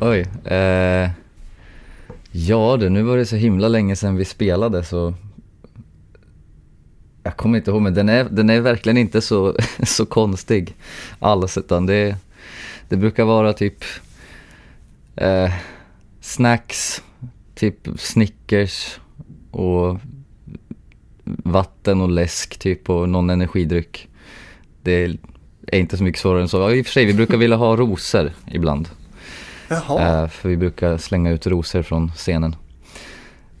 Oj. Eh, ja du, nu var det så himla länge sedan vi spelade så jag kommer inte ihåg, men den är, den är verkligen inte så, så konstig alls, utan det, det brukar vara typ eh, snacks, typ Snickers och vatten och läsk typ och någon energidryck. Det är inte så mycket svårare än så. Ja, I och för sig, vi brukar vilja ha rosor ibland. Jaha. Eh, för vi brukar slänga ut rosor från scenen.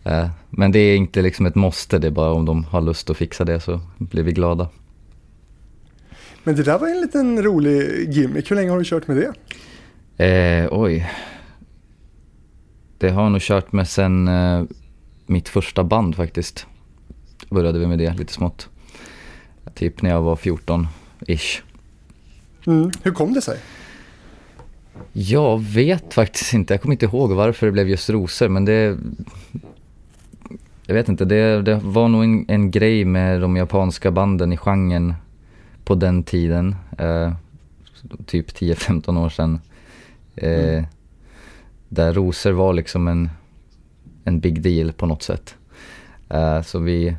Eh, men det är inte liksom ett måste, det är bara om de har lust att fixa det så blir vi glada. Men det där var en liten rolig gimmick. Hur länge har du kört med det? Eh, oj. Det har jag nog kört med sen eh, mitt första band faktiskt. Började vi med det lite smått. Typ när jag var 14-ish. Mm. Hur kom det sig? Jag vet faktiskt inte, jag kommer inte ihåg varför det blev just rosor men det... Jag vet inte, det, det var nog en, en grej med de japanska banden i genren på den tiden. Eh, typ 10-15 år sedan. Eh, Mm. Där rosor var liksom en, en big deal på något sätt. Eh, så vi,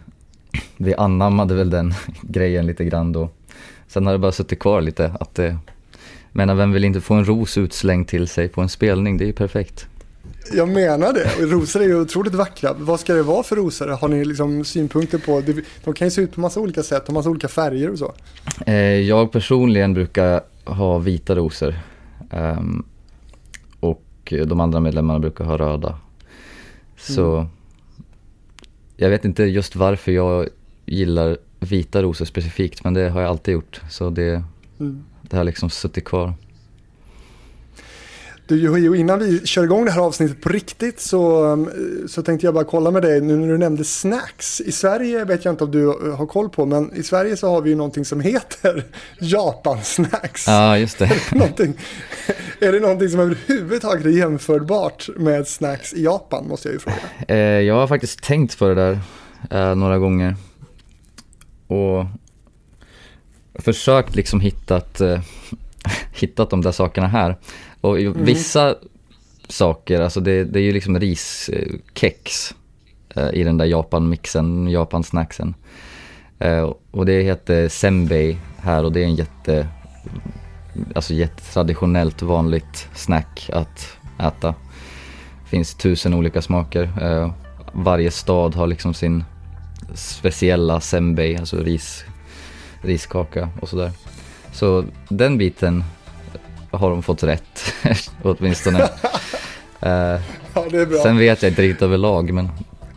vi anammade väl den grejen lite grann då. Sen har det bara suttit kvar lite att det men vem vill inte få en ros utslängd till sig på en spelning? Det är ju perfekt. Jag menar det. Och Rosor är ju otroligt vackra. Vad ska det vara för rosor? Har ni liksom synpunkter på? De kan ju se ut på massa olika sätt, ha massa olika färger och så. Eh, jag personligen brukar ha vita rosor. Ehm, och de andra medlemmarna brukar ha röda. Så jag vet inte just varför jag gillar vita rosor specifikt, men det har jag alltid gjort. Så det, Mm. Det har liksom suttit kvar. Du innan vi kör igång det här avsnittet på riktigt så, um, så tänkte jag bara kolla med dig nu när du nämnde snacks. I Sverige vet jag inte om du uh, har koll på, men i Sverige så har vi ju någonting som heter Japan-snacks. Ja, just det. någonting, är det någonting som överhuvudtaget är jämförbart med snacks i Japan, måste jag ju fråga. Eh, jag har faktiskt tänkt på det där eh, några gånger. Och försökt liksom hittat, eh, hittat de där sakerna här. Och ju- vissa saker, alltså det, det är ju liksom riskex eh, i den där Japan-mixen, Japan-snacksen. Eh, och det heter senbei här och det är en jätte, alltså jättetraditionellt vanligt snack att äta. finns tusen olika smaker. Eh, varje stad har liksom sin speciella senbei, alltså ris, riskaka och sådär. Så den biten har de fått rätt, åtminstone. Eh, Ja, sen vet jag inte riktigt överlag, men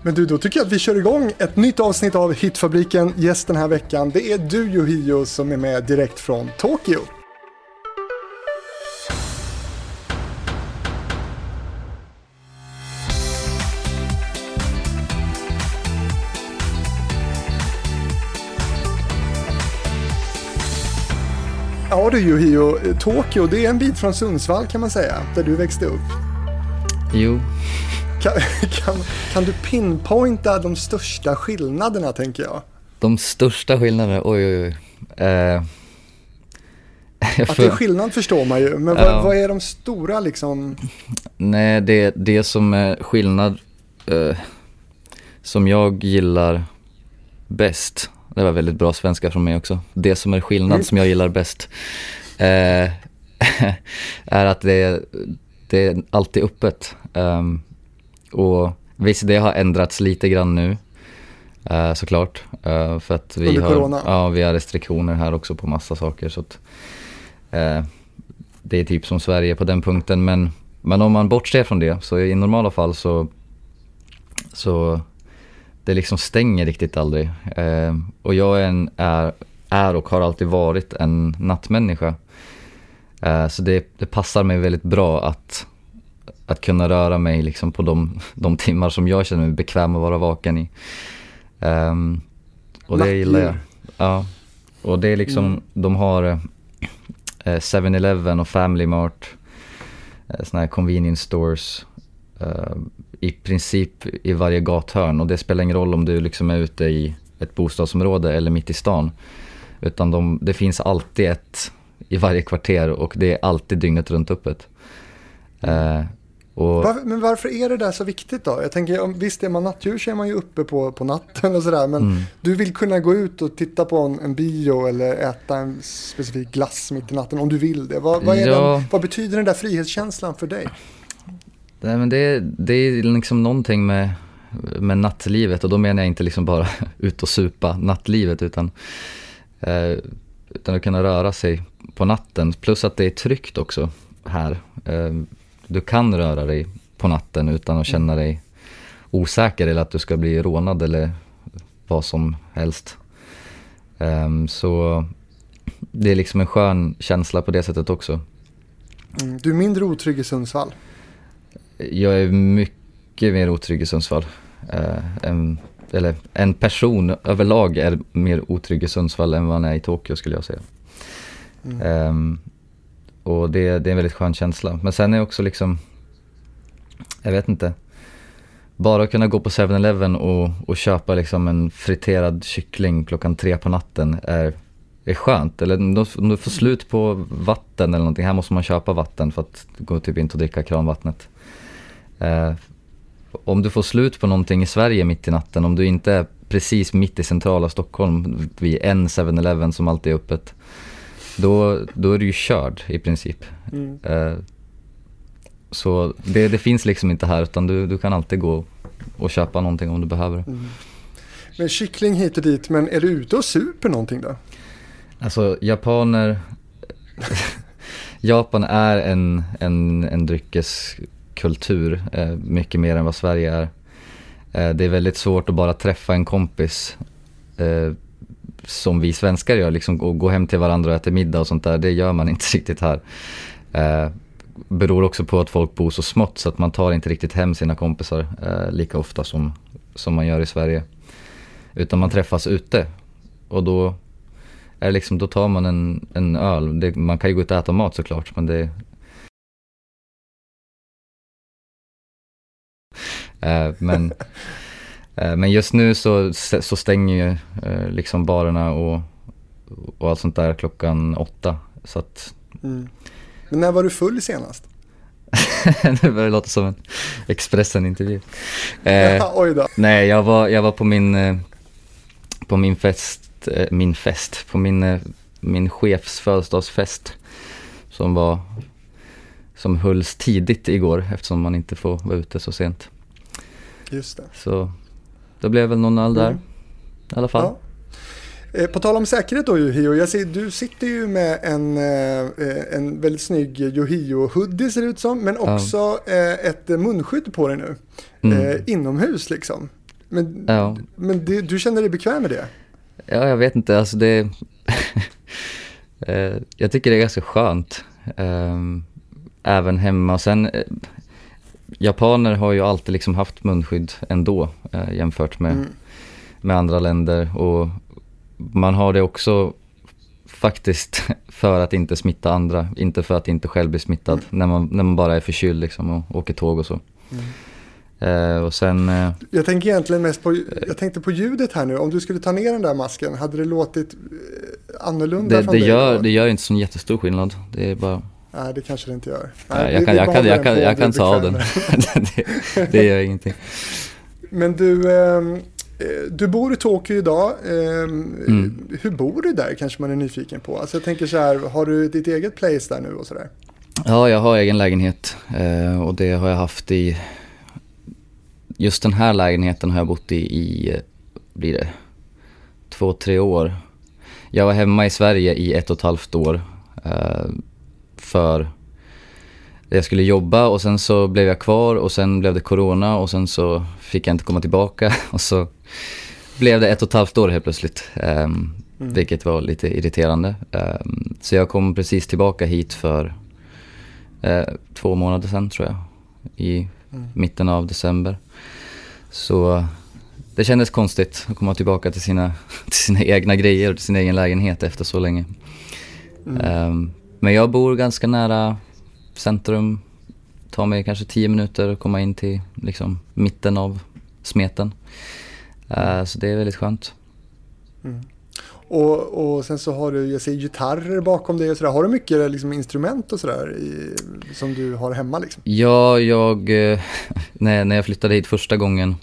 Men du, då tycker jag att vi kör igång ett nytt avsnitt av Hitfabriken. Gäst den här veckan, det är du Yohio som är med direkt från Tokyo. Ja du Yohio, Tokyo det är en bit från Sundsvall kan man säga, där du växte upp. jo. Kan, kan, kan du pinpointa de största skillnaderna tänker jag? De största skillnaderna, oj oj oj. Eh, Att det är skillnad förstår man ju, men vad, Ja. vad är de stora liksom? Nej, det, det som är skillnad eh, som jag gillar bäst, det var väldigt bra svenska från mig också, det som är skillnad Mm. som jag gillar bäst eh, är att det, det är alltid öppet. Ehm, och visst, det har ändrats lite grann nu eh, såklart. eh, för att vi Under har, corona. ja, vi har restriktioner här också på massa saker. Så att, eh, det är typ som Sverige på den punkten. Men, men om man bortser från det så i normala fall så, så det liksom stänger riktigt aldrig. Eh, och jag är, en, är, är och har alltid varit en nattmänniska. Eh, så det, det passar mig väldigt bra att, att kunna röra mig liksom på de, de timmar som jag känner mig bekväm att vara vaken i. Ehm, och det gillar jag. Ja. Och det är liksom, Mm. de har eh, 7-Eleven och Family Mart, eh, såna här convenience stores eh, i princip i varje gathörn och det spelar ingen roll om du liksom är ute i ett bostadsområde eller mitt i stan. Utan de, det finns alltid ett i varje kvarter och det är alltid dygnet runt öppet. Eh, och, Var, men varför är det där så viktigt då? Jag tänker, om, visst är man nattdjur så är man ju uppe på, på natten och sådär. Men Mm. du vill kunna gå ut och titta på en, en bio eller äta en specifik glass mitt i natten om du vill det. Vad, vad, Ja. den, vad betyder den där frihetskänslan för dig? Nej, men det, det är liksom någonting med, med nattlivet och då menar jag inte liksom bara ut och supa nattlivet utan, eh, utan att kunna röra sig på natten. Plus att det är tryggt också här. Eh, du kan röra dig på natten utan att känna dig osäker eller att du ska bli rånad eller vad som helst. Eh, så det är liksom en skön känsla på det sättet också. Mm. Du är mindre otrygg i Sundsvall. Jag är mycket mer otrygg i Sundsvall. Eh, en, eller en person överlag är mer otrygg i Sundsvall än vad han är i Tokyo skulle jag säga. Mm. Ehm, och det, det är en väldigt skön känsla. Men sen är också liksom, jag vet inte, bara att kunna gå på 7-Eleven och, och köpa liksom en friterad kyckling klockan tre på natten är, är skönt. Eller om du får slut på vatten eller någonting, här måste man köpa vatten för att gå typ inte och dricka kranvattnet. Eh, om du får slut på någonting i Sverige mitt i natten, om du inte är precis mitt i centrala Stockholm vid en 7-Eleven som alltid är öppet, då, då är du ju körd i princip. Mm. Eh, så det, det finns liksom inte här utan du, du kan alltid gå och köpa någonting om du behöver. Mm. Men kyckling hit och dit, men är du ute och super någonting då? Alltså japaner, Japan är en, en, en dryckeskultur, kultur eh, mycket mer än vad Sverige är. Eh, det är väldigt svårt att bara träffa en kompis eh, som vi svenskar gör, liksom och gå hem till varandra och äta middag och sånt där, det gör man inte riktigt här. Eh, beror också på att folk bor så smått så att man tar inte riktigt hem sina kompisar eh, lika ofta som, som man gör i Sverige. Utan man träffas ute och då är det liksom, då tar man en, en öl. Det, man kan ju gå ut och äta mat såklart men det men, eh, men just nu så, så stänger ju eh, liksom barerna och, och allt sånt där klockan åtta. Så att Mm. Men när var du full senast? nu börjar det låta som en Expressen-intervju. Eh, oj då. nej, jag var, jag var på min, eh, på min fest, eh, min fest, på min, eh, min chefs födelsedagsfest. Som var, som hölls tidigt igår eftersom man inte får vara ute så sent. Just det. Så då blev väl någon öl där Mm. i alla fall. Ja. Eh, På tal om säkerhet då Yohio, jag ser, du sitter ju med en, eh, en väldigt snygg Yohio-hoodie ser det ut som, men också eh, ett munskydd på dig nu. Mm. Eh, inomhus liksom. Men, Ja. men det, du känner dig bekväm med det? Ja, jag vet inte, alltså det... eh, jag tycker det är ganska skönt. ehm, även hemma. Och sen, eh, japaner har ju alltid liksom haft munskydd ändå eh, jämfört med, Mm. med andra länder. Och man har det också faktiskt för att inte smitta andra, inte för att inte själv bli smittad när, man, när man bara är förkyld liksom och åker tåg och så. Mm. Eh, och sen... Eh, Jag tänker egentligen mest på, jag tänkte på ljudet här nu. Om du skulle ta ner den där masken, hade det låtit eh, annorlunda det, från det, dig? gör, det gör inte så jättestor skillnad. Det är bara... Nej, det kanske det inte gör. Nej, jag, vi kan, jag, kan, jag, kan, jag kan ta av den. det, det gör ingenting. Men du, ehm, eh, du bor i Tokyo idag. Ehm, Mm. Hur bor du där kanske man är nyfiken på? Alltså jag tänker så här, har du ditt eget place där nu och sådär? Ja, jag har egen lägenhet eh, och det har jag haft i... Just den här lägenheten har jag bott i i, eh, blir det, två, tre år. Jag var hemma i Sverige i ett och ett halvt år eh, för jag skulle jobba och sen så blev jag kvar och sen blev det corona och sen så fick jag inte komma tillbaka och så blev det ett och ett halvt år helt plötsligt. ehm, Mm. Vilket var lite irriterande. Ehm, så jag kom precis tillbaka hit för eh, två månader sedan tror jag. I Mm. mitten av december. Så det kändes konstigt att komma tillbaka till sina, till sina egna grejer och till sin egen lägenhet efter så länge. Mm. Ehm, men jag bor ganska nära centrum. Tar mig kanske tio minuter att komma in till liksom, mitten av smeten. Eh, så det är väldigt skönt. Mm. Och, och sen så har du, jag ser gitarrer bakom dig och sådär. Har du mycket liksom, instrument och sådär som du har hemma liksom? Ja, jag, eh, när, när jag flyttade hit första gången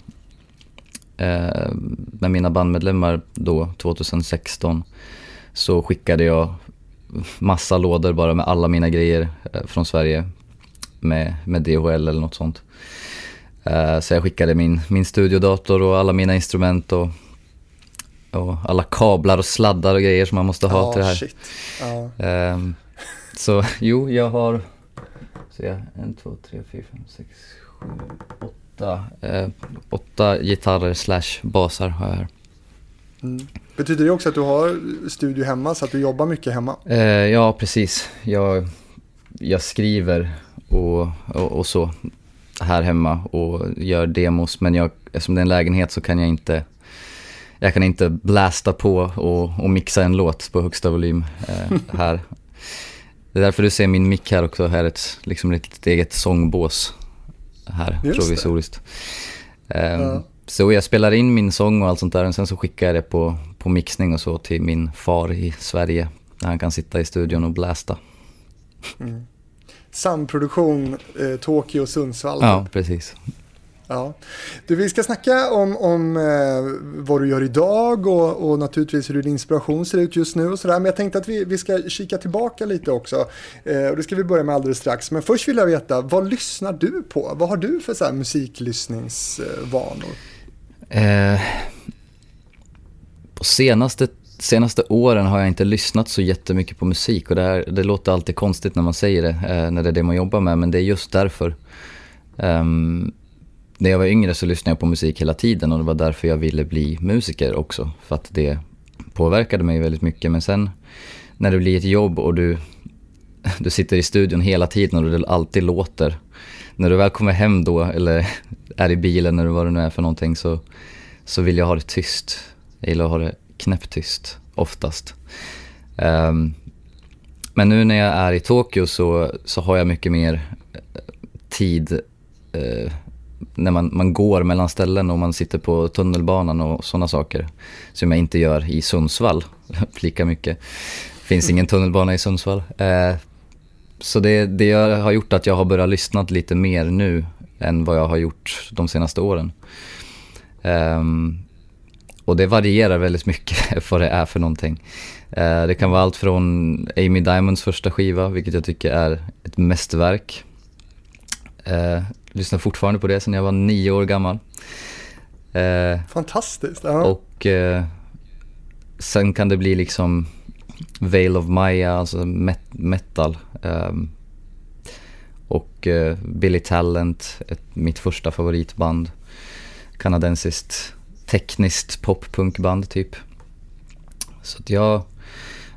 eh, med mina bandmedlemmar då, 2016, så skickade jag massa lådor bara med alla mina grejer eh, från Sverige med, med DHL eller något sånt. Eh, så jag skickade min, min studiodator och alla mina instrument och, och alla kablar och sladdar och grejer som man måste ha oh, till det här. Oh. Så jo, jag har jag, en, två, tre, fyra, fem, sex, sju, åtta, eh, åtta gitarrer slash basar har jag här. Mm. Betyder det också att du har studio hemma så att du jobbar mycket hemma? Eh, ja, precis. Jag, jag skriver och, och, och, så här hemma och gör demos. Men jag, eftersom det är en lägenhet så kan jag inte jag kan inte blasta på och, och mixa en låt på högsta volym eh, här. Det är därför du ser min mick här också, här är ett liksom ett eget sångbås här Just provisoriskt. Um, ja. Så jag spelar in min sång och allt sånt där och sen så skickar jag det på, på mixning och så till min far i Sverige. Där han kan sitta i studion och blästa. Mm. Samproduktion, eh, Tokyo och Sundsvall. Ja, precis. Ja. Du, vi ska snacka om, om eh, vad du gör idag och, och, naturligtvis hur din inspiration ser ut just nu och sådär. Men jag tänkte att vi, vi ska kika tillbaka lite också. Eh, och det ska vi börja med alldeles strax. Men först vill jag veta, vad lyssnar du på? Vad har du för så här musiklyssningsvanor? Eh, på senaste, senaste åren har jag inte lyssnat så jättemycket på musik och det, här, det låter alltid konstigt när man säger det, eh, när det är det man jobbar med, men det är just därför. Um, när jag var yngre så lyssnade jag på musik hela tiden och det var därför jag ville bli musiker också. För att det påverkade mig väldigt mycket. Men sen när det blir ett jobb och du, du sitter i studion hela tiden och det alltid låter. När du väl kommer hem då eller är i bilen eller vad det nu är för någonting så, så vill jag ha det tyst. Jag gillar att ha det knäpptyst oftast. Um, men nu när jag är i Tokyo så, så har jag mycket mer eh, tid uh, när man, man går mellan ställen och man sitter på tunnelbanan och sådana saker. Som jag inte gör i Sundsvall lika mycket. finns ingen tunnelbana i Sundsvall. Eh, så det, det har gjort att jag har börjat lyssna lite mer nu än vad jag har gjort de senaste åren. Um, och det varierar väldigt mycket vad det är för någonting. Uh, det kan vara allt från Amy Diamonds första skiva, vilket jag tycker är ett mästerverk. Uh, lyssnar fortfarande på det sedan jag var nio år gammal. Uh, Fantastiskt. Ja. Och sen kan det bli liksom Veil of Maya, alltså met metal. Um, och uh, Billy Talent, ett, mitt första favoritband. Kanadensiskt tekniskt poppunkband typ. Så att jag,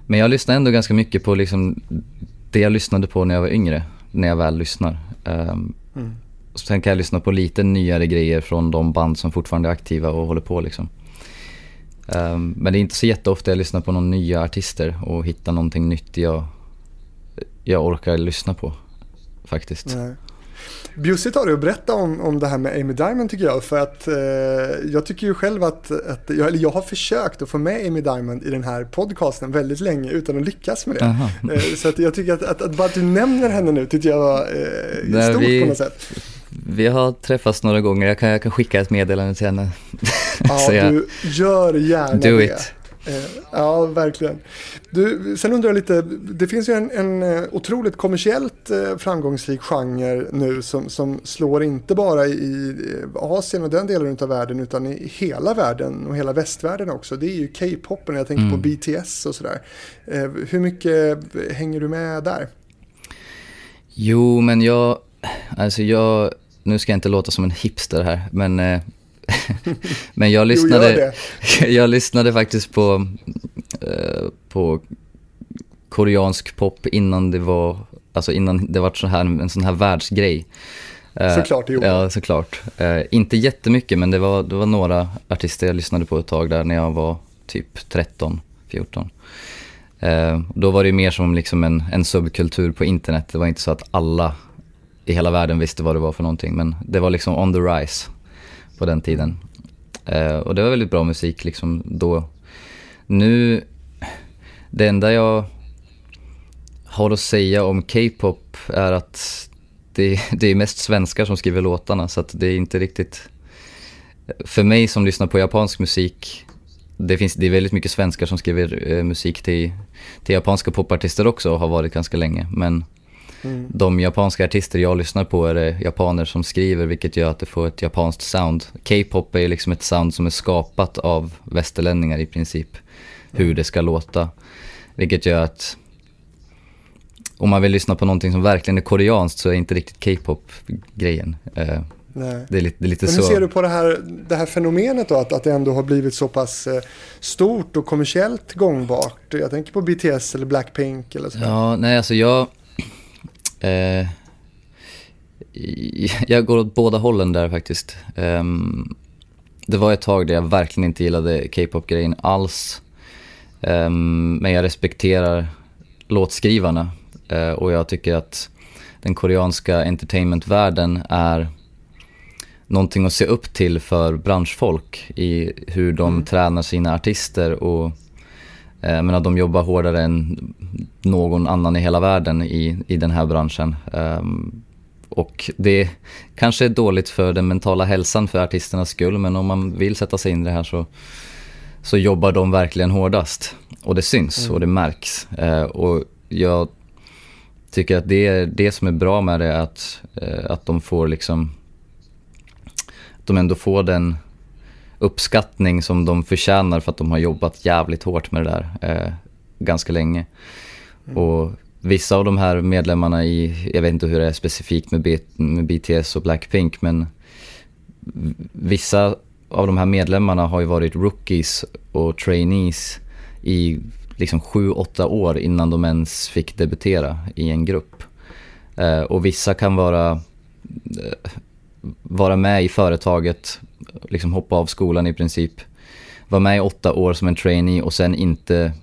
men jag lyssnar ändå ganska mycket på liksom det jag lyssnade på när jag var yngre, när jag väl lyssnar. Um, mm. Sen kan jag lyssna på lite nyare grejer från de band som fortfarande är aktiva och håller på liksom. Um, men det är inte så jätteofta jag lyssnar på några nya artister och hittar någonting nytt jag, jag orkar lyssna på faktiskt. Nej. Bjussigt har du att berätta om, om det här med Amy Diamond tycker jag. För att eh, jag tycker ju själv att, att jag, eller jag har försökt att få med Amy Diamond i den här podcasten väldigt länge utan att lyckas med det. Eh, så att jag tycker att, att, att bara att du nämner henne nu tycker jag var eh, Nej, stort vi, på något sätt. Vi har träffats några gånger, jag kan, jag kan skicka ett meddelande till henne. Ja, du gör gärna Do det. It. Eh, ja, verkligen. Du, sen undrar jag lite, det finns ju en, en eh, otroligt kommersiellt eh, framgångsrik genre nu som, som slår inte bara i Asien och den delen av världen utan i hela världen och hela västvärlden också. Det är ju K-popen, jag tänker mm. på BTS och sådär. Hur mycket hänger du med där? Jo, men jag, alltså jag, nu ska jag inte låta som en hipster här, men Men jag lyssnade, jo, jag lyssnade faktiskt på, eh, på koreansk pop innan det var, alltså innan det var så här, en sån här världsgrej. Eh, såklart det gjorde Ja, såklart. Eh, inte jättemycket, men det var, det var några artister jag lyssnade på ett tag där när jag var typ 13, 14. Eh, då var det mer som liksom en, en subkultur på internet. Det var inte så att alla i hela världen visste vad det var för någonting, men det var liksom on the rise på den tiden. Eh, och det var väldigt bra musik liksom då. Nu det enda jag har att säga om K-pop är att det, det är mest svenskar som skriver låtarna så att det är inte riktigt... För mig som lyssnar på japansk musik, det, finns, det är väldigt mycket svenskar som skriver eh, musik till, till japanska popartister också och har varit ganska länge. Men mm. de japanska artister jag lyssnar på är det japaner som skriver vilket gör att det får ett japanskt sound. K-pop är liksom ett sound som är skapat av västerlänningar i princip, hur mm. det ska låta. Vilket gör att om man vill lyssna på någonting som verkligen är koreanskt så är inte riktigt K-pop grejen. Eh, Nej. Det är lite, det är lite Men hur ser du på det här, det här fenomenet då, att, att det ändå har blivit så pass eh, stort och kommersiellt gångbart? Jag tänker på BTS eller Blackpink eller så. Ja, nej alltså jag... Eh, jag går åt båda hållen där faktiskt. Um, det var ett tag där jag verkligen inte gillade K-pop-grejen alls. Um, men jag respekterar låtskrivarna uh, och jag tycker att den koreanska entertainmentvärlden är någonting att se upp till för branschfolk i hur de mm. tränar sina artister och eh, menar, de jobbar hårdare än någon annan i hela världen i, i den här branschen. Um, och det kanske är dåligt för den mentala hälsan för artisternas skull men om man vill sätta sig in i det här så, så jobbar de verkligen hårdast. Och det syns mm. och det märks. Uh, och jag tycker att det är det som är bra med det att, uh, att de får liksom de ändå får den uppskattning som de förtjänar för att de har jobbat jävligt hårt med det där eh, ganska länge. Mm. Och vissa av de här medlemmarna i, jag vet inte hur det är specifikt med, B, med BTS och Blackpink, men vissa av de här medlemmarna har ju varit rookies och trainees i liksom sju, åtta år innan de ens fick debutera i en grupp. Eh, och vissa kan vara eh, vara med i företaget, liksom hoppa av skolan i princip. Vara med i åtta år som en trainee och sen inte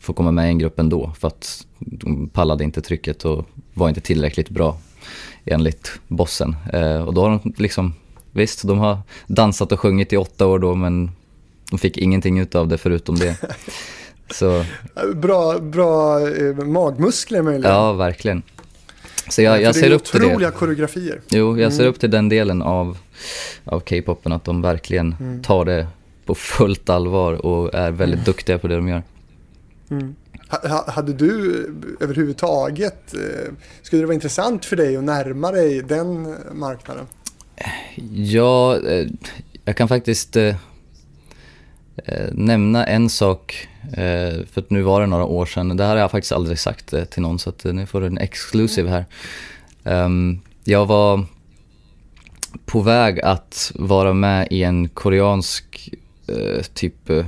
få komma med i en grupp ändå för att de pallade inte trycket och var inte tillräckligt bra enligt bossen. Eh, och då har de liksom, visst de har dansat och sjungit i åtta år då men de fick ingenting utav det förutom det. Så. Bra, bra eh, magmuskler möjligen. Ja, verkligen. Så jag, jag ser upp till det. Det är otroliga koreografier. Jo, jag ser mm. upp till den delen av, av K-popen, att de verkligen mm. tar det på fullt allvar och är väldigt mm. duktiga på det de gör. Mm. Hade du överhuvudtaget, eh, skulle det vara intressant för dig att närma dig den marknaden? Ja, eh, jag kan faktiskt eh, nämna en sak för nu var det några år sedan, det här har jag faktiskt aldrig sagt till någon så att nu får du en exclusive här. Um, jag var på väg att vara med i en koreansk uh, typ uh,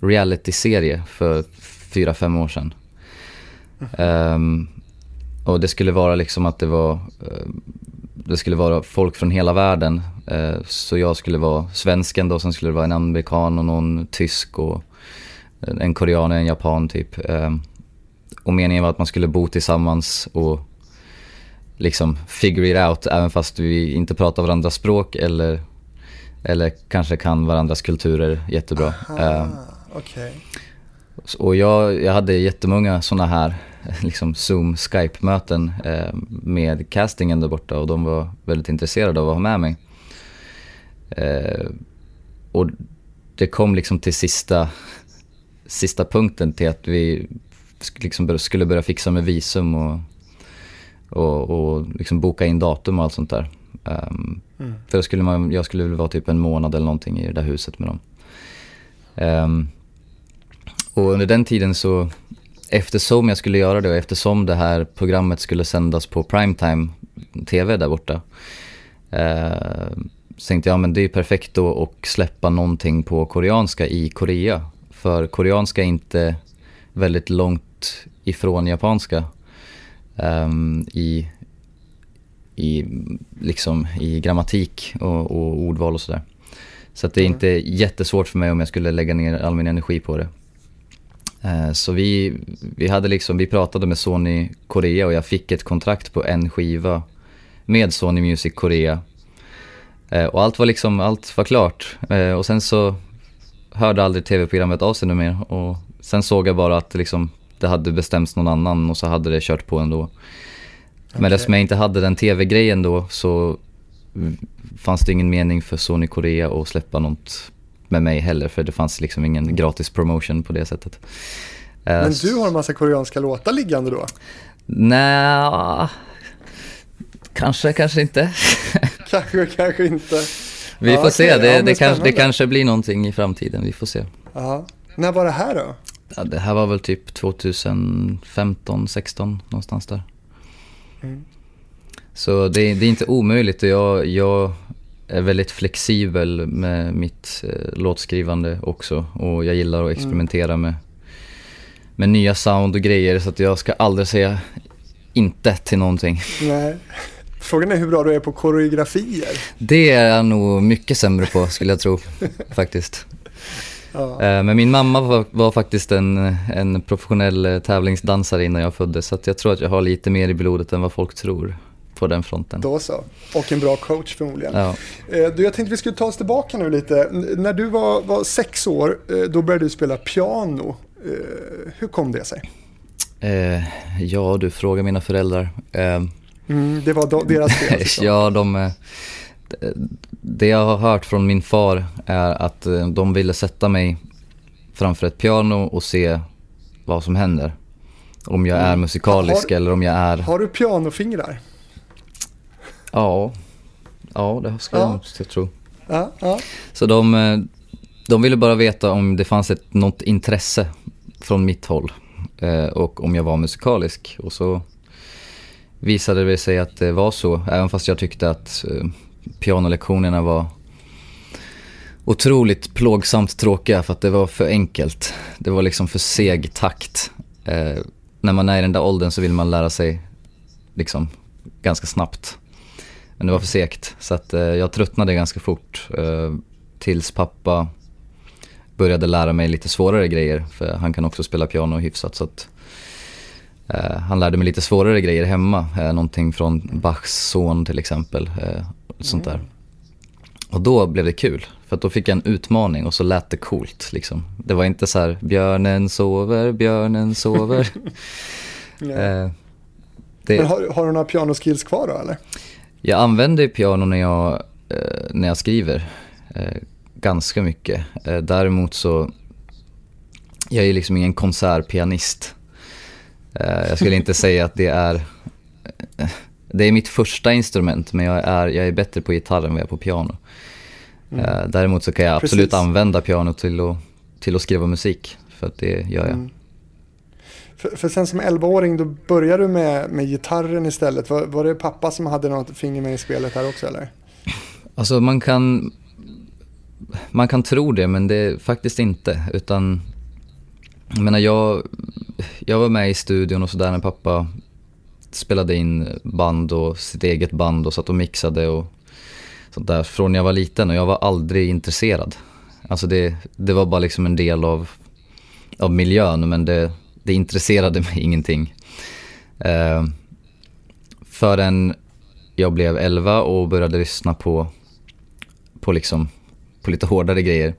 reality-serie för fyra, fem år sedan. Um, och det skulle vara liksom att det var, uh, det skulle vara folk från hela världen. så jag skulle vara svensken då, sen skulle det vara en amerikan och någon tysk och en korean och en japan typ. Ehm, och meningen var att man skulle bo tillsammans och liksom figure it out även fast vi inte pratar varandras språk eller, eller kanske kan varandras kulturer jättebra. Aha, um, okay. Och jag, jag hade jättemånga sådana här liksom Zoom, Skype-möten eh, med castingen där borta och de var väldigt intresserade av att ha med mig. Eh, och det kom liksom till sista sista punkten till att vi liksom skulle börja fixa med visum och, och, och liksom boka in datum och allt sånt där. Um, mm. För skulle man, jag skulle vara typ en månad eller någonting i det där huset med dem. Um, och under den tiden så, eftersom jag skulle göra det och eftersom det här programmet skulle sändas på primetime TV där borta. Uh, så tänkte jag, men det är perfekt då att släppa någonting på koreanska i Korea. För koreanska är inte väldigt långt ifrån japanska um, i, i, liksom, i grammatik och, och ordval och sådär. Så att det är mm. inte jättesvårt för mig om jag skulle lägga ner all min energi på det. Uh, så vi, vi, hade liksom, vi pratade med Sony Korea och jag fick ett kontrakt på en skiva med Sony Music Korea. Uh, och allt var liksom, allt var klart. Och sen så hörde aldrig tv-programmet av sig mer och sen såg jag bara att liksom, det hade bestämts någon annan och så hade det kört på ändå. Men Okej. eftersom jag inte hade den tv-grejen då så mm, fanns det ingen mening för Sony Korea att släppa något med mig heller för det fanns liksom ingen gratis promotion på det sättet. Eh, Men du har en massa koreanska låtar liggande då? Nej, kanske, kanske inte. Kanske, kanske inte. Vi Ja, får se, okej. det, Ja, men det, kanske, det kanske blir någonting i framtiden, vi får se. Ja. När var det här då? Ja, det här var väl typ 2015, 16 någonstans där. Mm. Så det, det är inte omöjligt och jag, jag är väldigt flexibel med mitt eh, låtskrivande också och jag gillar att experimentera med, med nya sound och grejer så att jag ska aldrig säga inte till någonting. Nej. Frågan är hur bra du är på koreografier. Det är jag nog mycket sämre på skulle jag tro faktiskt. Ja. Eh, Men min mamma var, var faktiskt en, en professionell eh, tävlingsdansare innan jag föddes så jag tror att jag har lite mer i blodet än vad folk tror på den fronten. Då så. Och en bra coach förmodligen. Ja. Eh, Du, jag tänkte vi skulle ta oss tillbaka nu lite. När du var, var sex år, då började du spela piano. Hur kom det sig? Eh, ja, du frågar mina föräldrar. Eh, Mm, det var do- deras fel. alltså. ja, de, det jag har hört från min far är att eh, de ville sätta mig framför ett piano och se vad som händer. Om jag är musikalisk Har- eller om jag är... Har du pianofingrar? Ja, ja det ska Ja. jag tro. Ja, ja. Så de, eh, de ville bara veta om det fanns ett, något intresse från mitt håll eh, och om jag var musikalisk. Och så visade det sig att det var så, även fast jag tyckte att pianolektionerna var otroligt plågsamt tråkiga för att det var för enkelt. Det var liksom för seg takt. Eh, när man är i den där åldern så vill man lära sig liksom ganska snabbt. Men det var för segt så att eh, jag tröttnade ganska fort. Eh, tills pappa började lära mig lite svårare grejer. För han kan också spela piano hyfsat så att eh, han lärde mig lite svårare grejer hemma. Eh, någonting från Bachs son till exempel. Eh, Sånt där. Och då blev det kul. För då fick jag en utmaning och så lät det coolt liksom. Det var inte så här björnen sover, björnen sover. Eh, det, Men har, har du några pianoskills kvar då eller? jag använder piano när jag, eh, när jag skriver. Eh, ganska mycket. Eh, däremot så, jag är liksom ingen konsertpianist. Eh, jag skulle inte säga att det är, eh, det är mitt första instrument men jag är, jag är bättre på gitarr än vad jag är på piano. Eh, däremot så kan jag absolut Precis. använda piano till att, till att skriva musik. För att det gör jag. Mm. För, för sen som 11-åring då började du med, med gitarren istället. Var, var det pappa som hade något finger med i spelet här också eller? Alltså man kan, man kan tro det men det är faktiskt inte. Utan, jag menar jag, jag var med i studion och sådär när pappa spelade in band och sitt eget band och satt och mixade och sånt där från jag var liten och jag var aldrig intresserad. Alltså det, det var bara liksom en del av, av miljön men det, det intresserade mig ingenting. Eh, förrän jag blev 11 och började lyssna på, på, liksom, på lite hårdare grejer.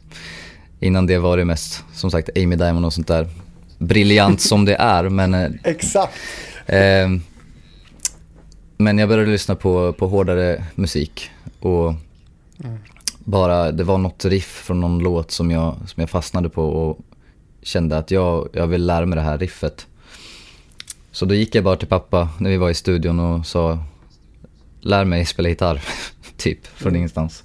Innan det var det mest, som sagt, Amy Diamond och sånt där. Briljant som det är, men, eh, Exakt. eh, men jag började lyssna på, på hårdare musik. Och bara, det var något riff från någon låt som jag, som jag fastnade på och kände att jag, jag vill lära mig det här riffet. Så då gick jag bara till pappa när vi var i studion och sa lär mig spela gitarr, typ, från ingenstans.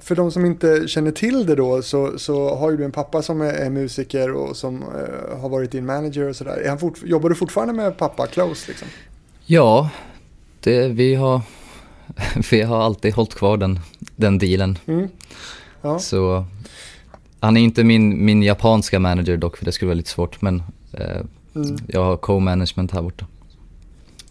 För de som inte känner till det då så, så har ju du en pappa som är, är musiker och som eh, har varit din manager och sådär. Jobbar du fortfarande med pappa close liksom? Ja, det, vi, har, vi har alltid hållit kvar den, den dealen. Mm. Ja. Så han är inte min, min japanska manager dock, för det skulle vara lite svårt, men eh, Mm. jag har co-management här borta.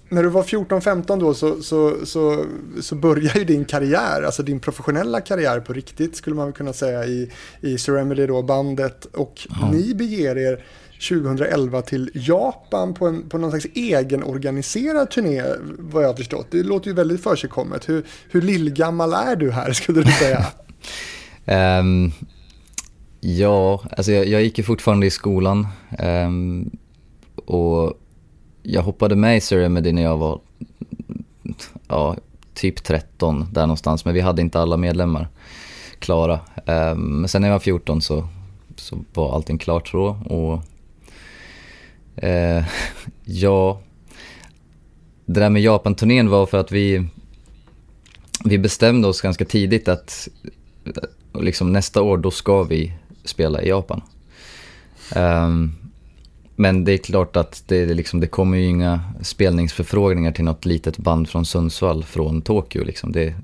När du var 14-15 då så, så, så, så började ju din karriär, alltså din professionella karriär på riktigt skulle man kunna säga i, i Ceremedy då, bandet. Och Ja. ni beger er 2011 till Japan på, en, på någon slags egenorganiserad turné vad jag har förstått. Det låter ju väldigt försigkommet. Hur, hur lillgammal är du här skulle du säga? um, Ja, alltså jag, jag gick ju fortfarande i skolan um, och jag hoppade med i Ceremedy när jag var ja, typ 13 där någonstans, men vi hade inte alla medlemmar klara. Um, men sen när jag var 14 så, så var allting klart då och Eh, ja, det där med Japan-turnén var för att vi, vi bestämde oss ganska tidigt att liksom nästa år då ska vi spela i Japan. Um, men det är klart att det, liksom, det kommer ju inga spelningsförfrågningar till något litet band från Sundsvall från Tokyo. Liksom. Det,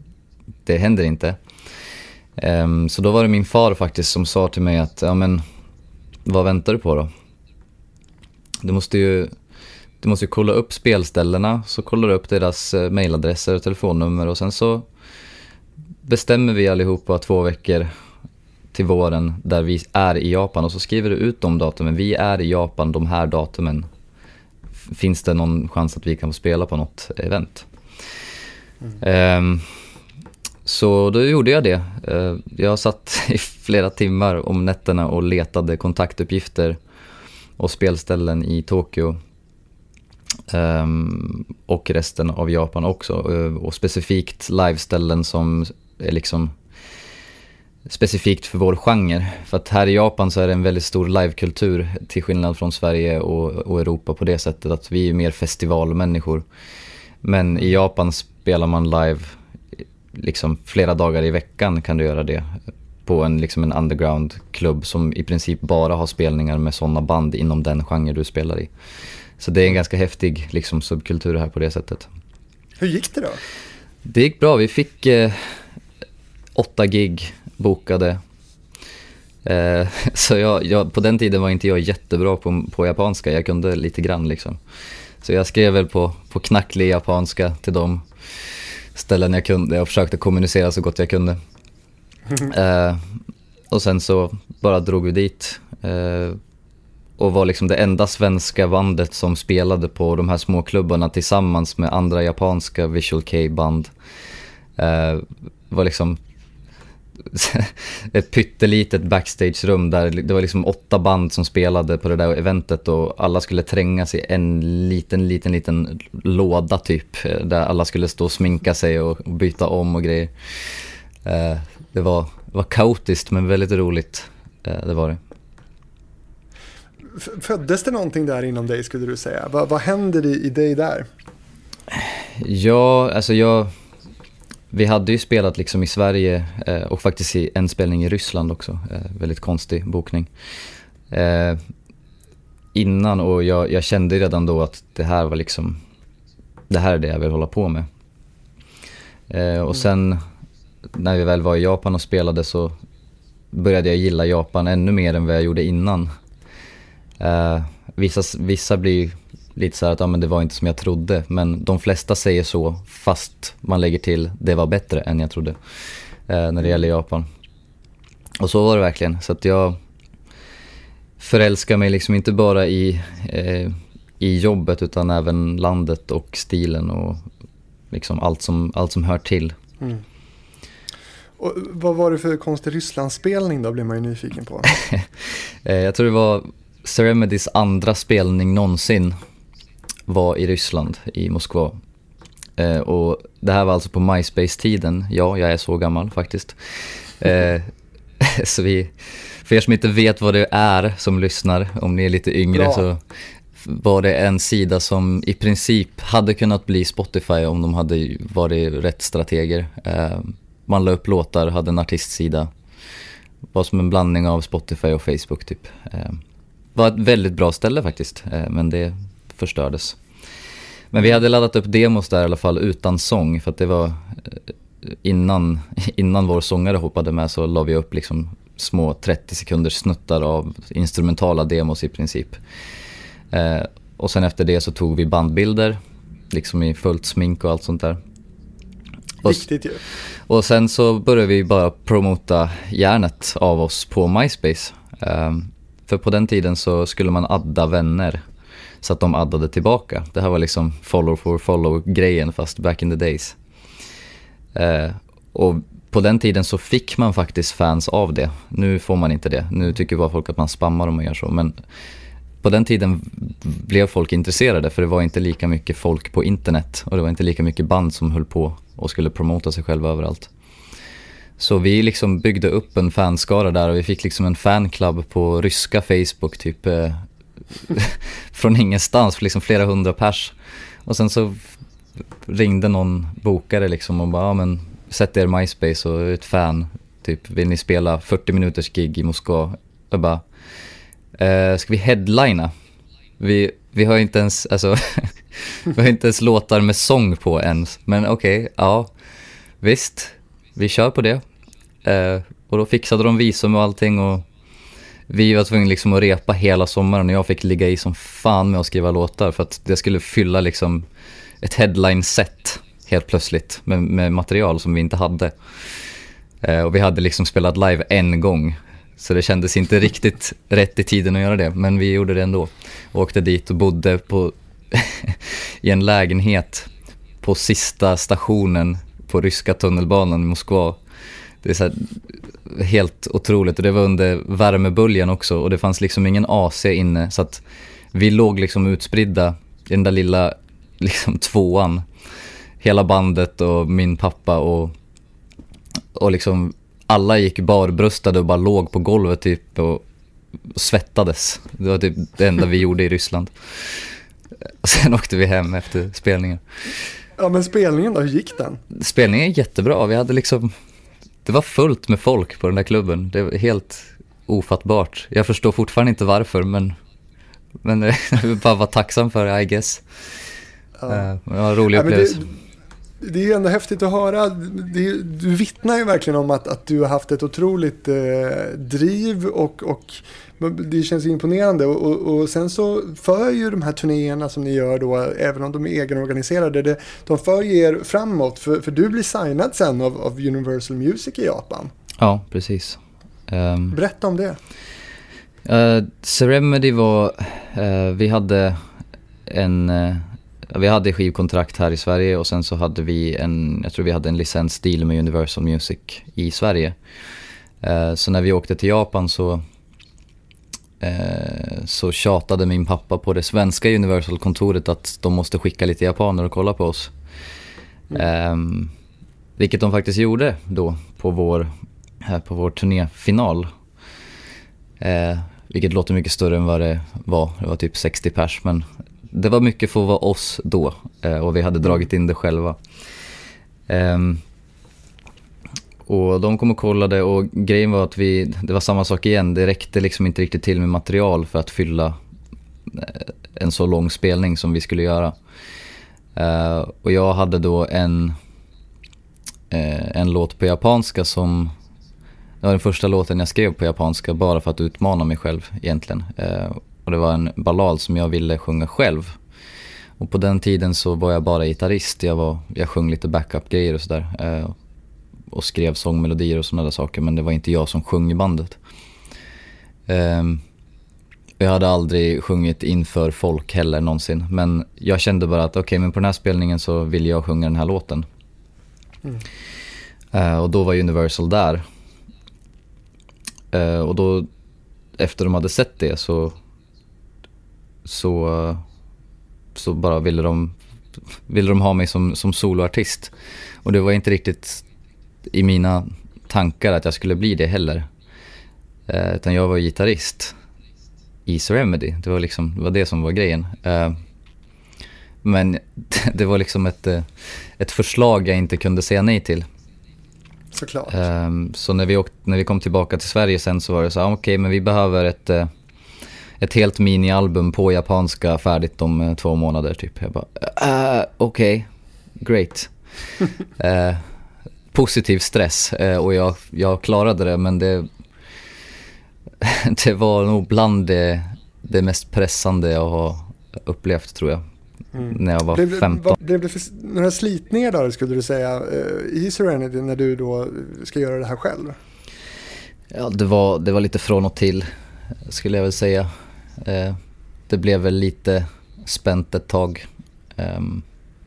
det händer inte. Um, så då var det min far faktiskt som sa till mig att, ja men, vad väntar du på då? Du måste ju, du måste ju kolla upp spelställena, så kollar du upp deras uh, mailadresser och telefonnummer och sen så bestämmer vi allihopa två veckor till våren där vi är i Japan och så skriver du ut de datumen. Vi är i Japan de här datumen. Finns det någon chans att vi kan få spela på något event? Mm. Um, så då gjorde jag det. Uh, jag satt i flera timmar om nätterna och letade kontaktuppgifter och spelställen i Tokyo. Um, och resten av Japan också. Eh, och specifikt liveställen som är liksom specifikt för vår genre. För att här i Japan så är det en väldigt stor livekultur till skillnad från Sverige och, och Europa på det sättet att vi är mer festivalmänniskor. Men i Japan spelar man live liksom flera dagar i veckan kan du göra det på en, liksom en undergroundklubb som i princip bara har spelningar med sådana band inom den genre du spelar i. Så det är en ganska häftig liksom, subkultur här på det sättet. Hur gick det då? Det gick bra. Vi fick eh, åtta gig bokade. Eh, så jag, jag, på den tiden var inte jag jättebra på, på japanska, jag kunde lite grann liksom. Så jag skrev väl på, på knacklig japanska till de ställen jag kunde och försökte kommunicera så gott jag kunde. Eh, och sen så bara drog vi dit. Eh, och var liksom det enda svenska bandet som spelade på de här små klubbarna tillsammans med andra japanska Visual K-band. Eh, var liksom ett pyttelitet backstagerum där det var liksom åtta band som spelade på det där eventet och alla skulle trängas i en liten, liten, liten låda typ. Eh, där alla skulle stå och sminka sig och byta om och grejer. Eh, det var, det var kaotiskt men väldigt roligt. Eh, det var det. Föddes det någonting där inom dig skulle du säga? Vad, vad händer i, i dig där? Ja, alltså jag vi hade ju spelat liksom i Sverige eh, och faktiskt i en spelning i Ryssland också. Eh, väldigt konstig bokning. Innan och jag, jag, kände redan då att det här var liksom, det här är det jag vill hålla på med. Och sen när vi väl var i Japan och spelade så började jag gilla Japan ännu mer än vad jag gjorde innan. Uh, vissa, vissa blir lite så här att ah, men det var inte som jag trodde. Men de flesta säger så fast man lägger till det var bättre än jag trodde uh, när det gäller Japan. Och så var det verkligen. Så att jag förälskar mig liksom inte bara i, eh, i jobbet utan även landet och stilen och liksom allt som, allt som hör till. Mm. Och vad var det för konstig Rysslandsspelning då, blir man ju nyfiken på. Eh, jag tror det var Ceremedys andra spelning någonsin var i Ryssland, i Moskva. Eh, och det här var alltså på MySpace-tiden. Ja, jag är så gammal faktiskt. Eh, så vi, för er som inte vet vad det är som lyssnar, om ni är lite yngre, Bra. så var det en sida som i princip hade kunnat bli Spotify om de hade varit rätt strateger. Eh, man la upp låtar, hade en artistsida. Var som en blandning av Spotify och Facebook typ. Eh, var ett väldigt bra ställe faktiskt, eh, men det förstördes. Men vi hade laddat upp demos där i alla fall utan sång för att det var eh, innan, innan vår sångare hoppade med så la vi upp liksom små 30 sekunders snuttar av instrumentala demos i princip. Eh, och sen efter det så tog vi bandbilder, liksom i fullt smink och allt sånt där. Viktigt ju. Och sen så började vi bara promota järnet av oss på MySpace. Eh, för på den tiden så skulle man adda vänner så att de addade tillbaka. Det här var liksom follow for follow-grejen fast back in the days. Eh, och på den tiden så fick man faktiskt fans av det. Nu får man inte det. Nu tycker bara folk att man spammar om man gör så. Men på den tiden blev folk intresserade för det var inte lika mycket folk på internet och det var inte lika mycket band som höll på och skulle promota sig själva överallt. Så vi liksom byggde upp en fanskara där och vi fick liksom en fanclub på ryska Facebook typ eh, från ingenstans, liksom flera hundra pers. Och sen så ringde någon bokare liksom och bara, ja men sätt er MySpace och ett fan, typ vill ni spela 40 minuters gig i Moskva? Jag bara, eh, ska vi headlina? Vi, vi har inte ens, alltså, vi har inte ens låtar med sång på ens, men okej, okay, ja, visst, vi kör på det. Eh, och då fixade de visum och allting och vi var tvungna liksom att repa hela sommaren och jag fick ligga i som fan med att skriva låtar för att det skulle fylla liksom ett headline-set helt plötsligt med, med, material som vi inte hade. Eh, och vi hade liksom spelat live en gång. Så det kändes inte riktigt rätt i tiden att göra det, men vi gjorde det ändå. Och åkte dit och bodde på i en lägenhet på sista stationen på ryska tunnelbanan i Moskva. Det är så helt otroligt och det var under värmeböljan också och det fanns liksom ingen AC inne så att vi låg liksom utspridda i den där lilla liksom tvåan. Hela bandet och min pappa och, och liksom alla gick barbröstade och bara låg på golvet typ och, svettades. Det var typ det enda vi gjorde i Ryssland. sen åkte vi hem efter spelningen. Ja men spelningen då, hur gick den? Spelningen är jättebra. Vi hade liksom, det var fullt med folk på den där klubben. Det var helt ofattbart. Jag förstår fortfarande inte varför men, men jag vill bara vara tacksam för det, I guess. Ja. Det var en rolig ja, upplevelse. Det, det är ju ändå häftigt att höra. Det, du vittnar ju verkligen om att, att du har haft ett otroligt eh, driv och, och det känns imponerande. Och, och, och, sen så för ju de här turnéerna som ni gör då, även om de är egenorganiserade, det, de för ju er framåt. För, för du blir signad sen av, av Universal Music i Japan. Ja, precis. Um, Berätta om det. Uh, Ceremedy var, uh, vi hade en, uh, vi hade skivkontrakt här i Sverige och sen så hade vi en, jag tror vi hade en licensdeal med Universal Music i Sverige. Så när vi åkte till Japan så Eh, så tjatade min pappa på det svenska Universal-kontoret att de måste skicka lite japaner och kolla på oss. Mm. Eh, vilket de faktiskt gjorde då på vår, här på vår turnéfinal. Eh, vilket låter mycket större än vad det var. Det var typ 60 pers men det var mycket för att vara oss då eh, och vi hade dragit in det själva. Um, och de kom och kollade och grejen var att vi, det var samma sak igen, det räckte liksom inte riktigt till med material för att fylla eh, en så lång spelning som vi skulle göra. Uh, och jag hade då en, uh, en låt på japanska som, det var den första låten jag skrev på japanska bara för att utmana mig själv egentligen. Uh, och det var en ballad som jag ville sjunga själv. Och på den tiden så var jag bara gitarrist, jag, var, jag sjöng lite backup-grejer och sådär och skrev sångmelodier och sådana där saker men det var inte jag som sjöng i bandet. Um, jag hade aldrig sjungit inför folk heller någonsin men jag kände bara att okej okay, men på den här spelningen så vill jag sjunga den här låten. Mm. Uh, och då var Universal där. Uh, och då efter de hade sett det så så, så bara ville de, ville de ha mig som, som soloartist. Och det var inte riktigt i mina tankar att jag skulle bli det heller. Eh, utan jag var gitarrist i Remedy. Det var, liksom, det var det som var grejen. Eh, men det var liksom ett, eh, ett förslag jag inte kunde säga nej till. Såklart. Eh, så när vi, åkte, när vi kom tillbaka till Sverige sen så var det så här, okej okay, men vi behöver ett, eh, ett helt minialbum på japanska färdigt om eh, två månader typ. Jag bara, uh, okej, okay, great. positiv stress eh, och jag, jag klarade det men det, det var nog bland det, det mest pressande jag har upplevt tror jag. Mm. När jag var blev, 15. Var, blev det för, några slitningar då skulle du säga i Serenity när du då ska göra det här själv? Ja, det var, det var lite från och till skulle jag väl säga. Eh, det blev väl lite spänt ett tag. Um,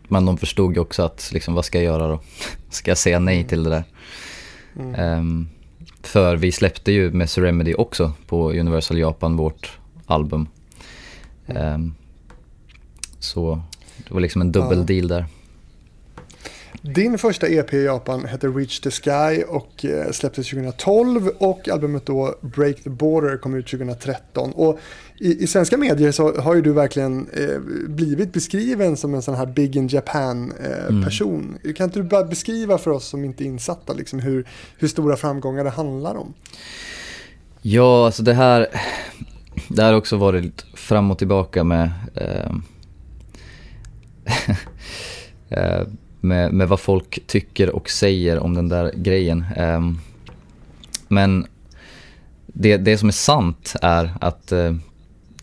men de förstod ju också att liksom, vad ska jag göra då? Ska jag säga nej till det där? Mm. Um, för vi släppte ju med Remedy också på Universal Japan vårt album. Um, så det var liksom en dubbel deal där. Din första EP i Japan hette Reach the Sky och eh, släpptes 2012 och albumet då Break the Border kom ut 2013. Och i, i svenska medier så har ju du verkligen eh, blivit beskriven som en sån här Big in Japan eh, mm. person. Kan inte du bara beskriva för oss som inte är insatta liksom, hur, hur stora framgångar det handlar om? Ja, alltså det här, det här har också varit fram och tillbaka med eh, eh med, med vad folk tycker och säger om den där grejen. Um, men det, det som är sant är att uh,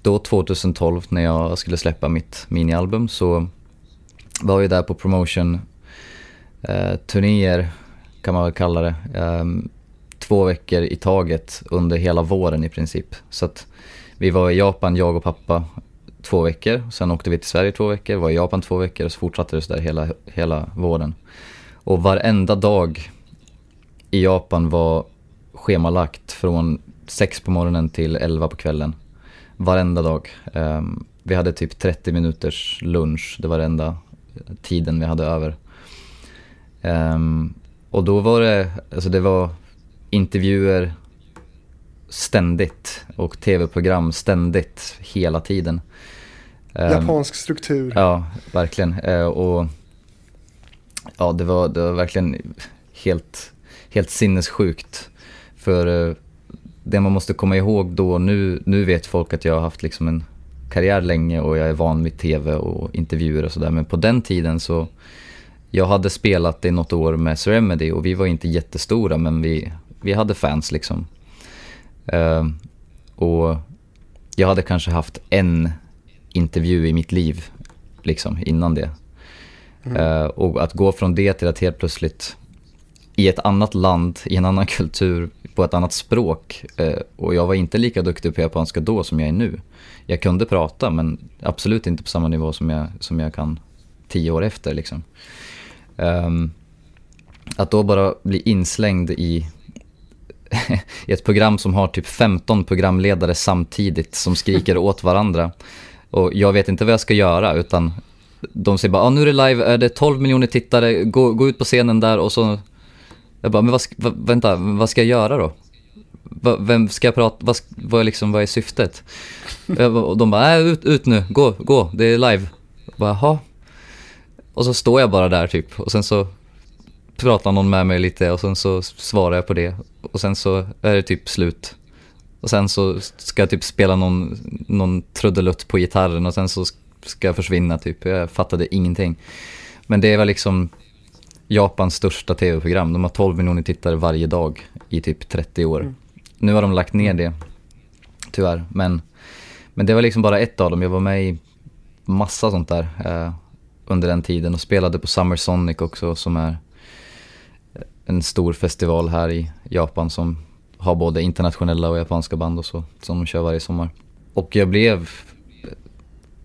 då 2012 när jag skulle släppa mitt minialbum så var jag där på promotion eh, turnéer kan man väl kalla det. Eh, två veckor i taget under hela våren i princip. Så att vi var i Japan, jag och pappa, två veckor. Sen åkte vi till Sverige två veckor, var i Japan två veckor och så fortsatte det sådär hela, hela våren. Och varenda dag i Japan var schemalagt från sex på morgonen till elva på kvällen. Varenda dag. Um, vi hade typ 30 minuters lunch, det var den enda tiden vi hade över. Um, och då var det, alltså det var intervjuer ständigt och tv-program ständigt hela tiden. Ehm, Japansk struktur. Ja, verkligen. Och ja, det var, det var verkligen helt, helt sinnessjukt. För eh, det man måste komma ihåg då, nu, nu vet folk att jag har haft liksom en karriär länge och jag är van vid tv och intervjuer och sådär. Men på den tiden så, jag hade spelat i något år med Seremedy och vi var inte jättestora men vi, vi hade fans liksom. Uh, och jag hade kanske haft en intervju i mitt liv liksom innan det. Mm. Uh, och att gå från det till att helt plötsligt i ett annat land, i en annan kultur, på ett annat språk. Eh, och jag var inte lika duktig på japanska då som jag är nu. Jag kunde prata men absolut inte på samma nivå som jag, som jag kan tio år efter. Liksom. Um, att då bara bli inslängd i, i ett program som har typ 15 programledare samtidigt som skriker åt varandra. Och jag vet inte vad jag ska göra utan de säger bara ah, nu är det live, är det 12 miljoner tittare, gå, gå ut på scenen där och så... Jag bara, men vad, vad, vänta, vad ska jag göra då? vem ska jag prata, vad, vad, liksom, vad är syftet? och de bara, äh, ut, ut nu, gå, gå, det är live. Jag bara, Jaha. Och så står jag bara där typ och sen så pratar någon med mig lite och sen så svarar jag på det och sen så är det typ slut. Och sen så ska jag typ spela någon, någon trudelutt på gitarren och sen så ska jag försvinna typ. Jag fattade ingenting. Men det var liksom Japans största tv-program. De har 12 miljoner tittare varje dag i typ 30 år. Mm. Nu har de lagt ner det, tyvärr. Men, men det var liksom bara ett av dem. Jag var med i massa sånt där eh, under den tiden och spelade på Summer Sonic också som är en stor festival här i Japan som har både internationella och japanska band och så, som de kör varje sommar. Och jag blev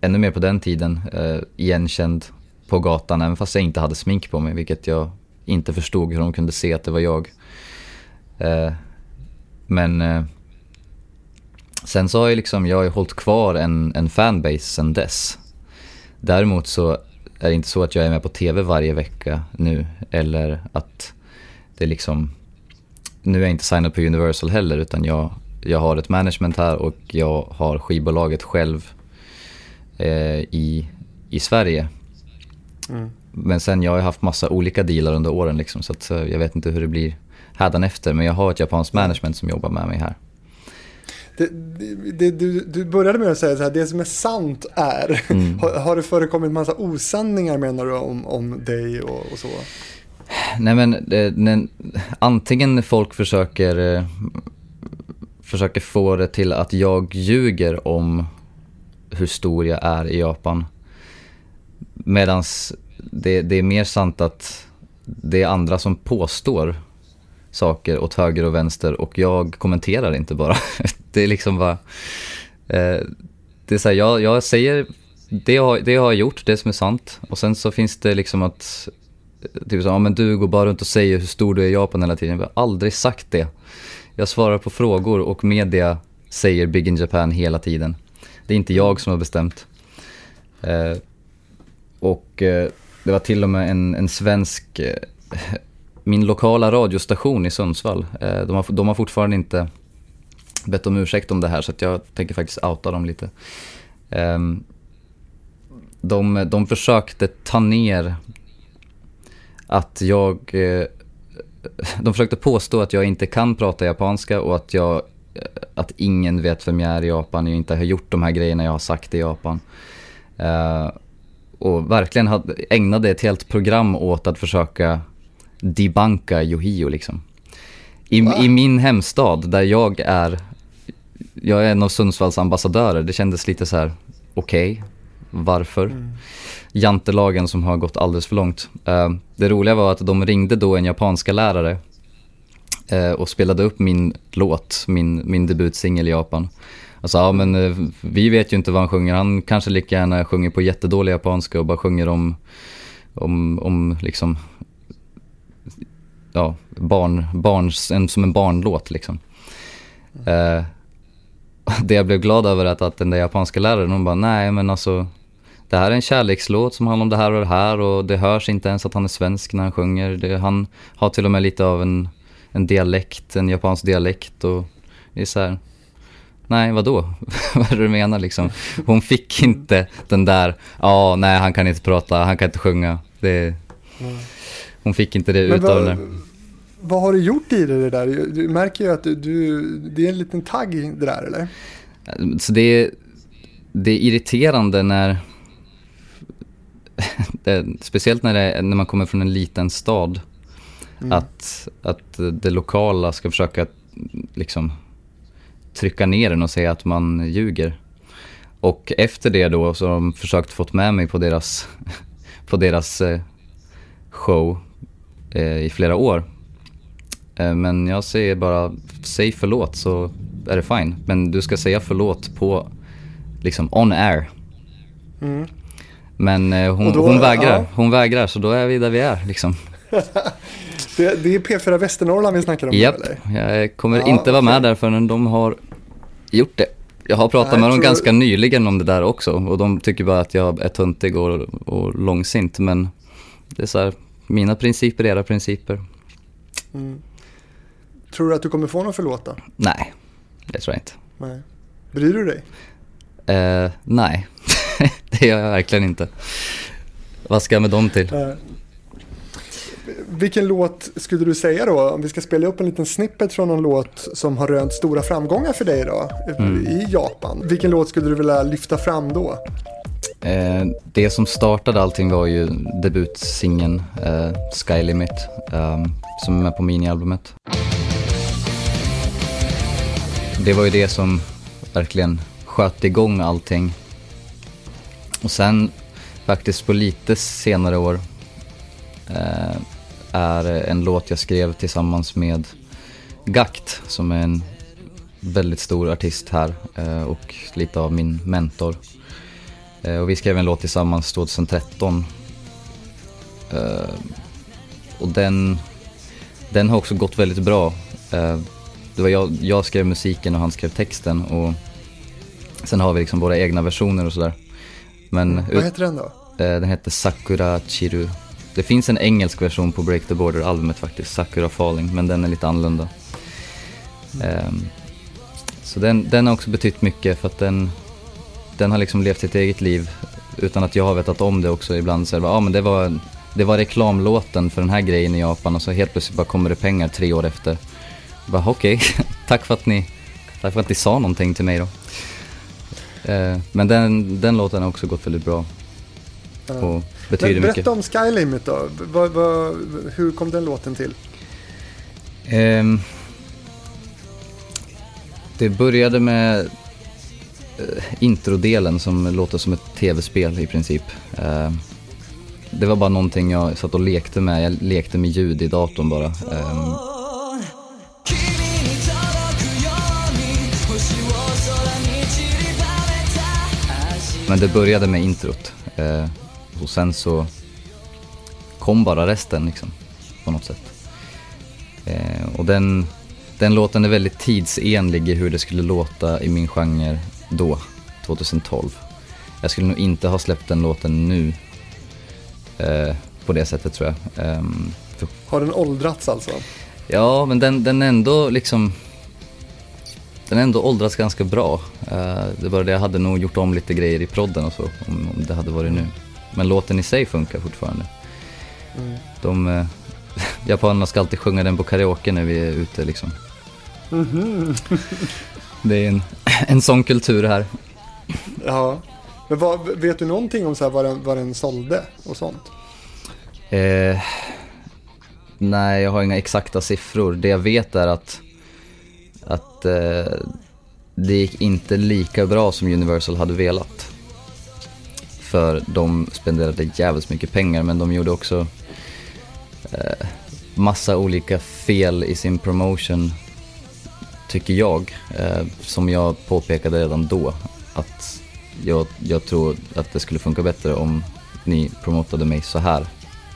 ännu mer på den tiden eh, igenkänd på gatan, även fast jag inte hade smink på mig, vilket jag inte förstod hur de kunde se att det var jag. Eh, men eh, sen så har jag liksom, jag har hållit kvar en, en fanbase sen dess. Däremot så är det inte så att jag är med på TV varje vecka nu, eller att det liksom nu är jag inte signad på Universal heller utan jag, jag har ett management här och jag har skivbolaget själv eh, i, i Sverige. Mm. Men sen jag har haft massa olika dealar under åren liksom, så att, jag vet inte hur det blir efter men jag har ett japanskt management som jobbar med mig här. Det, det, du, du, började med att säga så här, det som är sant är. Mm. Har, har det förekommit massa osanningar menar du om, om dig och, och så? Nej men, när, antingen när folk försöker, eh, försöker få det till att jag ljuger om hur stor jag är i Japan. Medan det, det är mer sant att det är andra som påstår saker åt höger och vänster och jag kommenterar inte bara. det är liksom bara... Eh, det är så här, jag, jag säger det jag, det jag har gjort, det som är sant. Och sen så finns det liksom att typ så, ja men du går bara runt och säger hur stor du är i Japan hela tiden. Jag har aldrig sagt det. Jag svarar på frågor och media säger Big in Japan hela tiden. Det är inte jag som har bestämt. Eh, och eh, det var till och med en, en svensk, eh, min lokala radiostation i Sundsvall, eh, de, har, de har fortfarande inte bett om ursäkt om det här så att jag tänker faktiskt outa dem lite. Ehm, de, de försökte ta ner att jag... Eh, de försökte påstå att jag inte kan prata japanska och att jag att ingen vet vem jag är i Japan, jag inte har gjort de här grejerna jag har sagt i Japan. Och verkligen hade, ägnade ett helt program åt att försöka debanka Yohio liksom. I, I, min hemstad där jag är, jag är en av Sundsvalls ambassadörer, det kändes lite så här: okej, okay, varför? Mm. Jantelagen som har gått alldeles för långt. Uh, det roliga var att de ringde då en japanska lärare uh, och spelade upp min låt, min, min debutsingel i Japan. Alltså, ja men eh, vi vet ju inte vad han sjunger, han kanske lika gärna sjunger på jättedålig japanska och bara sjunger om, om, om liksom, ja, barn, barns, en, som en barnlåt liksom. Mm. det jag blev glad över är att, att den där japanska läraren, hon bara, nej men alltså det här är en kärlekslåt som handlar om det här och det här och det hörs inte ens att han är svensk när han sjunger. Det, han har till och med lite av en, en dialekt, en japansk dialekt och det är så här, nej vadå? Vad är det du menar liksom? Hon fick inte den där, ja nej han kan inte prata, han kan inte sjunga. Det, hon fick inte det utav den Vad har du gjort i det där? Du märker ju att du, du, det är en liten tagg det där eller? Så det, det är irriterande när det, speciellt när, det, när man kommer från en liten stad, mm. att, att det lokala ska försöka liksom trycka ner den och säga att man ljuger. Och efter det då så har de försökt få med mig på deras, på deras eh, show eh, i flera år. Eh, men jag säger bara, säg förlåt så är det fine. Men du ska säga förlåt på, liksom on air. Mm. Men hon, då, hon, vägrar, ja. hon vägrar, så då är vi där vi är liksom. det, det, är P4 Västernorrland vi snackar om Japp, jag kommer ja, inte vara med där förrän de har gjort det. Jag har pratat Nej, med dem ganska nyligen om det där också och de tycker bara att jag är töntig och, och långsint. Men det är så här, mina principer är era principer. Mm. Tror du att du kommer få någon förlåta? Nej, det tror jag inte. Nej. Bryr du dig? Eh, nej. det gör jag verkligen inte. Vad ska jag med dem till? Vilken låt skulle du säga då, om vi ska spela upp en liten snippet från en låt som har rönt stora framgångar för dig då, mm. i Japan. Vilken låt skulle du vilja lyfta fram då? Eh, det som startade allting var ju debutsingen eh, Sky Limit eh, som är med på minialbumet. Det var ju det som verkligen sköt igång allting och sen faktiskt på lite senare år eh, är en låt jag skrev tillsammans med Gakt som är en väldigt stor artist här eh, och lite av min mentor. Eh, och vi skrev en låt tillsammans 2013. Eh, och den, den har också gått väldigt bra. Det var jag, jag skrev musiken och han skrev texten och sen har vi liksom våra egna versioner och sådär. Men, Vad heter den då? Den heter Sakura Chiru. Det finns en engelsk version på Break the Border-albumet faktiskt, Sakura Falling, men den är lite annorlunda. Mm. så den, den har också betytt mycket för att den, den har liksom levt sitt eget liv utan att jag har vetat om det också ibland. Så det, bara, ah, men det, var, det var reklamlåten för den här grejen i Japan och så helt plötsligt bara kommer det pengar tre år efter. Bara okej, okay. tack, för att ni, tack för att ni sa någonting till mig då. Eh, men den, den låten har också gått väldigt bra. Och betyder men, berätta mycket. om Sky Limit då. Va, va, hur kom den låten till? Um, det började med uh, introdelen som låter som ett tv-spel i princip. Uh, det var bara någonting jag satt och lekte med. Jag lekte med ljud i datorn bara. Um, Men det började med introt. Eh, och sen så kom bara resten liksom, på något sätt. Eh, och den, den låten är väldigt tidsenlig i hur det skulle låta i min genre då, 2012. Jag skulle nog inte ha släppt den låten nu eh, på det sättet tror jag. Um, har den åldrats alltså? Ja, men den, den ändå liksom den har ändå åldrats ganska bra. Uh, det var det, jag hade nog gjort om lite grejer i prodden och så om, om det hade varit nu. Men låten i sig funkar fortfarande. Mm. De, uh, japanerna ska alltid sjunga den på karaoke när vi är ute liksom. Mm -hmm. det är en, en sån kultur här. Ja, men vad, vet du någonting om så här vad, den, vad den sålde och sånt? Eh, nej, jag har inga exakta siffror. Det jag vet är att, att eh, det gick inte lika bra som Universal hade velat. För de spenderade jävligt mycket pengar men de gjorde också eh, massa olika fel i sin promotion, tycker jag. Eh, som jag påpekade redan då. Att jag, jag tror att det skulle funka bättre om ni promotade mig så här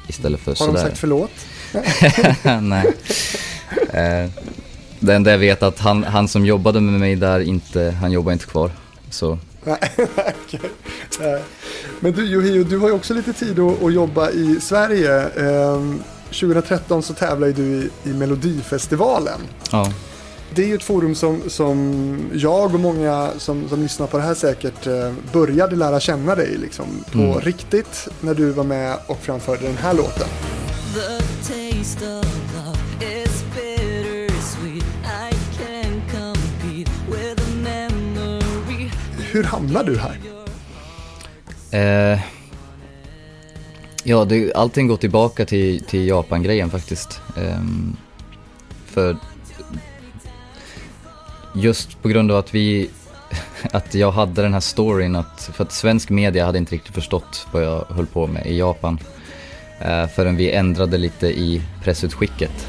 istället för sådär. Har de sagt förlåt? Nej. Eh, det enda jag vet är att han, han som jobbade med mig där inte, han jobbar inte kvar. Så. Okay. Men du Johio, du har ju också lite tid att, att jobba i Sverige. Eh, 2013 så tävlade du i, i Melodifestivalen. Ja det är ju ett forum som, som jag och många som, som lyssnar på det här säkert eh, började lära känna dig liksom, på mm. riktigt när du var med och framförde den här låten. Hur hamnade du här? Eh, ja, det, allting går tillbaka till, till Japan-grejen faktiskt. Eh, för just på grund av att vi, att jag hade den här storyn att, för att svensk media hade inte riktigt förstått vad jag höll på med i Japan. Uh, förrän vi ändrade lite i pressutskicket.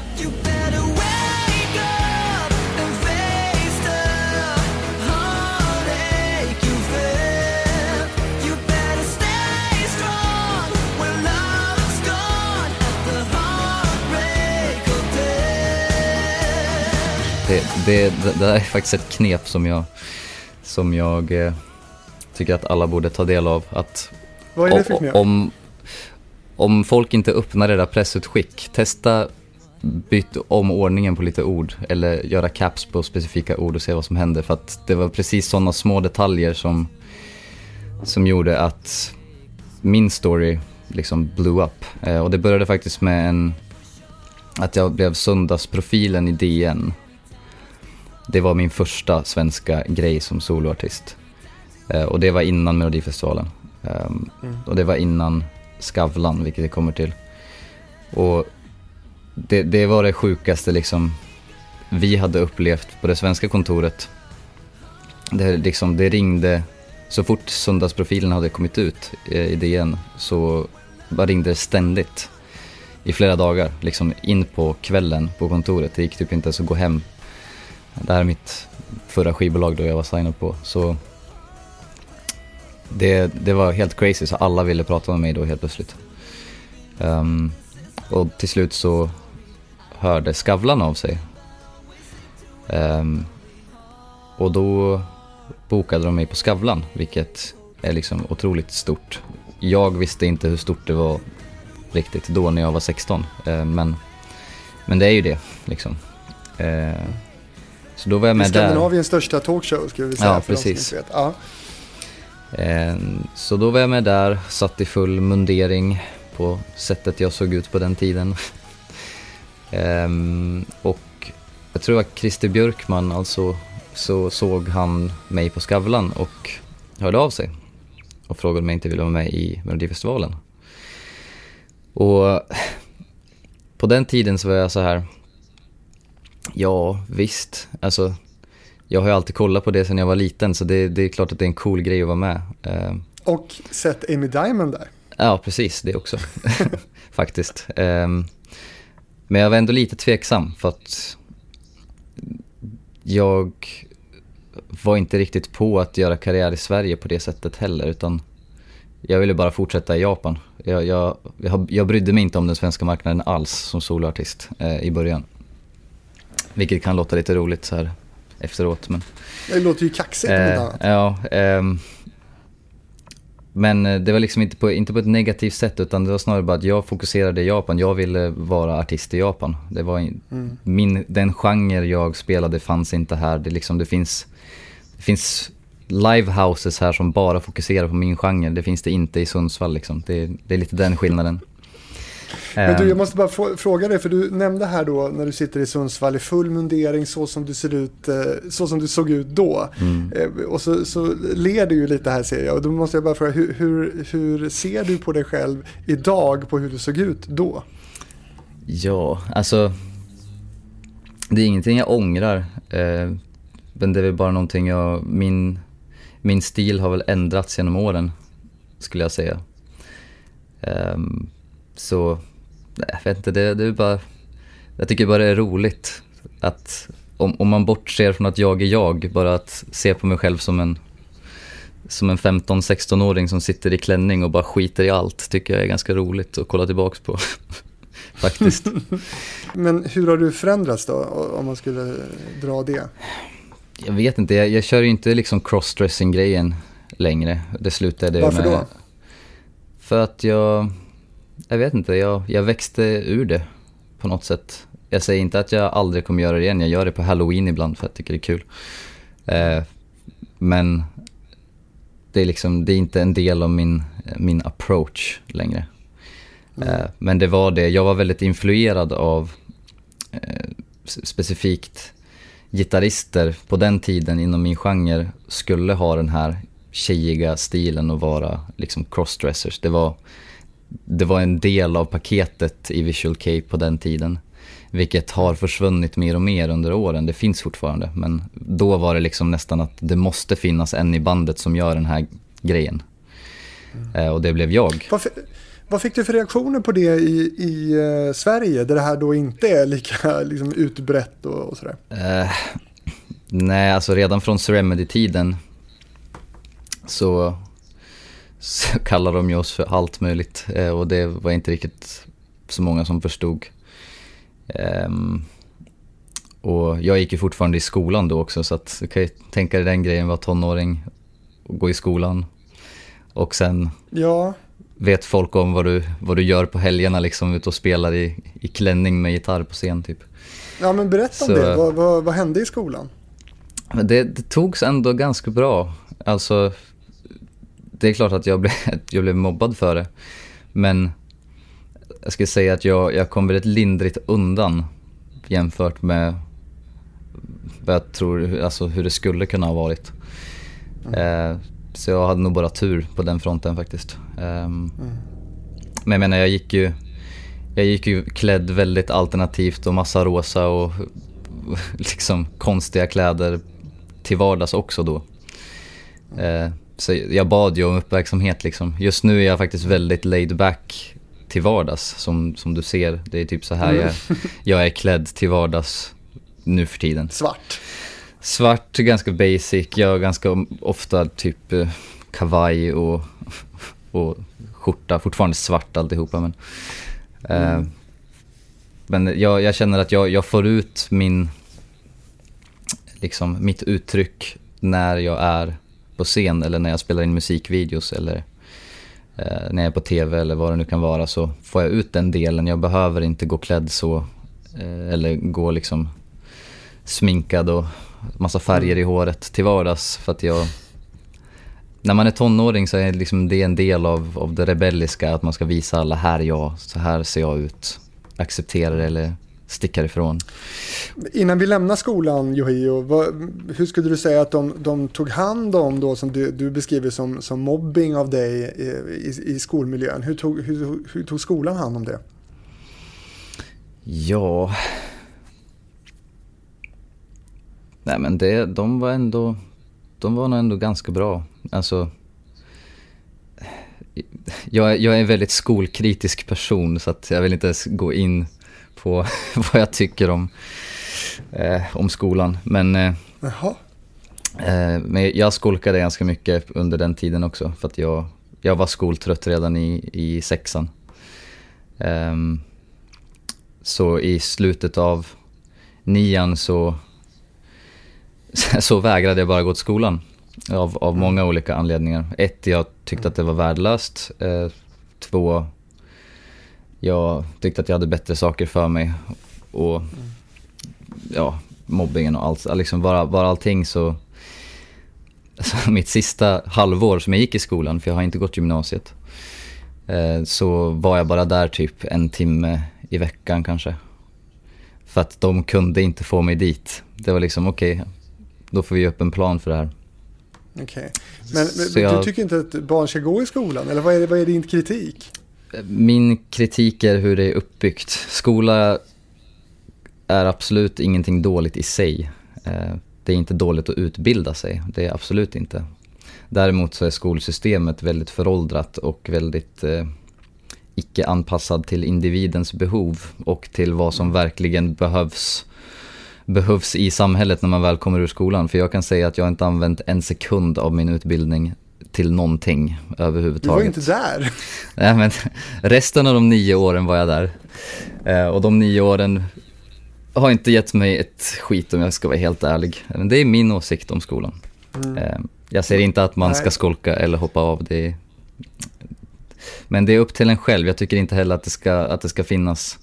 Det, det, det, är faktiskt ett knep som jag, som jag eh, tycker att alla borde ta del av. Att Vad är det för knep? Om, om folk inte öppnar era pressutskick, testa byt om ordningen på lite ord eller göra caps på specifika ord och se vad som händer. För att det var precis sådana små detaljer som, som gjorde att min story liksom blew up. Eh, och det började faktiskt med en, att jag blev söndagsprofilen i DN det var min första svenska grej som soloartist. Eh, och det var innan Melodifestivalen. Um, mm. Och det var innan Skavlan, vilket vi kommer till. Och det, det, var det sjukaste liksom vi hade upplevt på det svenska kontoret. Det, liksom, det ringde, så fort söndagsprofilen hade kommit ut eh, i DN så ringde det ständigt i flera dagar, liksom in på kvällen på kontoret. Det gick typ inte ens att gå hem det här är mitt förra skivbolag då jag var signad på. Så det, det var helt crazy, så alla ville prata med mig då helt plötsligt. Um, och till slut så hörde Skavlan av sig. Um, och då bokade de mig på Skavlan, vilket är liksom otroligt stort. Jag visste inte hur stort det var riktigt då när jag var 16, eh, men, men det är ju det liksom. Ehm, så då var jag med där. Skandinaviens största talkshow skulle vi säga. Ja, precis. Ja. Så då var jag med där, satt i full mundering på sättet jag såg ut på den tiden. Ehm, och jag tror att Christer Björkman, alltså, så såg han mig på Skavlan och hörde av sig och frågade om jag inte ville vara med i Melodifestivalen. Och på den tiden så var jag så här, Ja, visst. Alltså, jag har ju alltid kollat på det sedan jag var liten så det, det är klart att det är en cool grej att vara med. Eh, och sett Amy Diamond där. Ja, precis det också. Faktiskt. Ehm, men jag var ändå lite tveksam för att jag var inte riktigt på att göra karriär i Sverige på det sättet heller utan jag ville bara fortsätta i Japan. Jag, jag, jag, jag brydde mig inte om den svenska marknaden alls som soloartist eh, i början. Vilket kan låta lite roligt så här efteråt. Men, det låter ju kaxigt om eh, Ja, ehm, men eh, det var liksom inte på, inte på ett negativt sätt utan det var snarare bara att jag fokuserade i Japan. Jag ville vara artist i Japan. Det var mm. min, den genre jag spelade fanns inte här. Det, liksom, det, finns, det finns livehouses här som bara fokuserar på min genre. Det finns det inte i Sundsvall liksom. Det, det är lite den skillnaden. Men du, jag ehm. måste bara fråga dig, för du nämnde här då när du sitter i Sundsvall i full mundering så som du ser ut, eh, så som du såg ut då. Mm. Eh, och så, så ler du ju lite här ser jag. Och då måste jag bara fråga, hur, hur, hur ser du på dig själv idag på hur du såg ut då? Ja, alltså det är ingenting jag ångrar. Eh, men det är väl bara någonting jag, min, min stil har väl ändrats genom åren skulle jag säga. Um, så jag vet inte, det, det är bara... Jag tycker bara det är roligt att om, om man bortser från att jag är jag, bara att se på mig själv som en som en 15-16-åring som sitter i klänning och bara skiter i allt tycker jag är ganska roligt att kolla tillbaks på. Faktiskt. Men hur har du förändrats då, om man skulle dra det? Jag vet inte, jag, jag kör ju inte liksom crossdressing-grejen längre. Det slutade Varför med... Varför då? För att jag jag vet inte, jag, jag växte ur det på något sätt. Jag säger inte att jag aldrig kommer göra det igen, jag gör det på halloween ibland för att jag tycker det är kul. Eh, men det är, liksom, det är inte en del av min, min approach längre. Mm. Eh, men det var det, jag var väldigt influerad av eh, specifikt gitarrister på den tiden inom min genre skulle ha den här tjejiga stilen och vara liksom crossdressers. Det var det var en del av paketet i Visual K på den tiden. Vilket har försvunnit mer och mer under åren. Det finns fortfarande. Men då var det liksom nästan att det måste finnas en i bandet som gör den här grejen. Mm. Eh, och det blev jag. Vad, vad, fick du för reaktioner på det i, i uh, Sverige? Där det här då inte är lika liksom, utbrett och, och sådär. Uh, nej, alltså redan från Ceremedy-tiden så så kallar de ju oss för allt möjligt eh, och det var inte riktigt så många som förstod. Um, och jag gick ju fortfarande i skolan då också så att du kan ju tänka dig den grejen, vara tonåring och gå i skolan. Och sen ja. vet folk om vad du, vad du gör på helgerna liksom, ute och spelar i, i klänning med gitarr på scen typ. Ja men berätta så, om det, vad, vad, vad hände i skolan? Det, det togs ändå ganska bra. Alltså det är klart att jag blev, jag blev mobbad för det. Men jag skulle säga att jag, jag kom väldigt lindrigt undan jämfört med vad jag tror, alltså hur det skulle kunna ha varit. Mm. Eh, så jag hade nog bara tur på den fronten faktiskt. Um, mm. Men jag menar, jag gick ju, jag gick ju klädd väldigt alternativt och massa rosa och liksom konstiga kläder till vardags också då. Mm. Eh, så jag bad ju om uppmärksamhet liksom. Just nu är jag faktiskt väldigt laid back till vardags som, som du ser. Det är typ så här mm. jag, jag är klädd till vardags nu för tiden. Svart? Svart, ganska basic. Jag har ganska ofta typ eh, kavaj och, och skjorta. Fortfarande svart alltihopa men. Eh, mm. Eh, men jag, jag, känner att jag, jag får ut min, liksom mitt uttryck när jag är på scen eller när jag spelar in musikvideos eller eh, när jag är på TV eller vad det nu kan vara så får jag ut den delen. Jag behöver inte gå klädd så eh, eller gå liksom sminkad och massa färger i håret till vardags för att jag när man är tonåring så är liksom det en del av, av det rebelliska, att man ska visa alla, här är jag, så här ser jag ut. Acceptera det eller sticka ifrån. Innan vi lämnar skolan Johio, hur skulle du säga att de, de tog hand om då som du, du beskriver som, som mobbing av dig i, i, i skolmiljön? Hur tog, hur, hur tog skolan hand om det? Ja... Nej men det, de var ändå, de var nog ändå ganska bra. Alltså, jag, jag är en väldigt skolkritisk person så att jag vill inte ens gå in på vad jag tycker om, eh, om skolan. Men, eh, eh, men jag skolkade ganska mycket under den tiden också för att jag, jag var skoltrött redan i, i sexan. Um, så i slutet av nian så, så vägrade jag bara gå till skolan. Av, av mm. många olika anledningar. Ett, jag tyckte att det var värdelöst. Eh, två, jag tyckte att jag hade bättre saker för mig. Och ja, mobbingen och allt, liksom bara, bara allting så... Alltså, mitt sista halvår som jag gick i skolan, för jag har inte gått gymnasiet, eh, så var jag bara där typ en timme i veckan kanske. För att de kunde inte få mig dit. Det var liksom okej, okay, då får vi upp en plan för det här. Okej. Okay. Men, men jag, du tycker inte att barn ska gå i skolan? Eller vad är, vad är din kritik? Min kritik är hur det är uppbyggt. Skola är absolut ingenting dåligt i sig. Eh, det är inte dåligt att utbilda sig, det är absolut inte. Däremot så är skolsystemet väldigt föråldrat och väldigt eh, icke anpassad till individens behov och till vad som verkligen behövs behövs i samhället när man väl kommer ur skolan. För jag kan säga att jag inte använt en sekund av min utbildning till någonting överhuvudtaget. Du var inte där. Nej, men resten av de nio åren var jag där. Eh, och de nio åren har inte gett mig ett skit om jag ska vara helt ärlig. Men det är min åsikt om skolan. Mm. Eh, jag säger inte att man ska skolka eller hoppa av. Det men det är upp till en själv. Jag tycker inte heller att det ska, att det ska finnas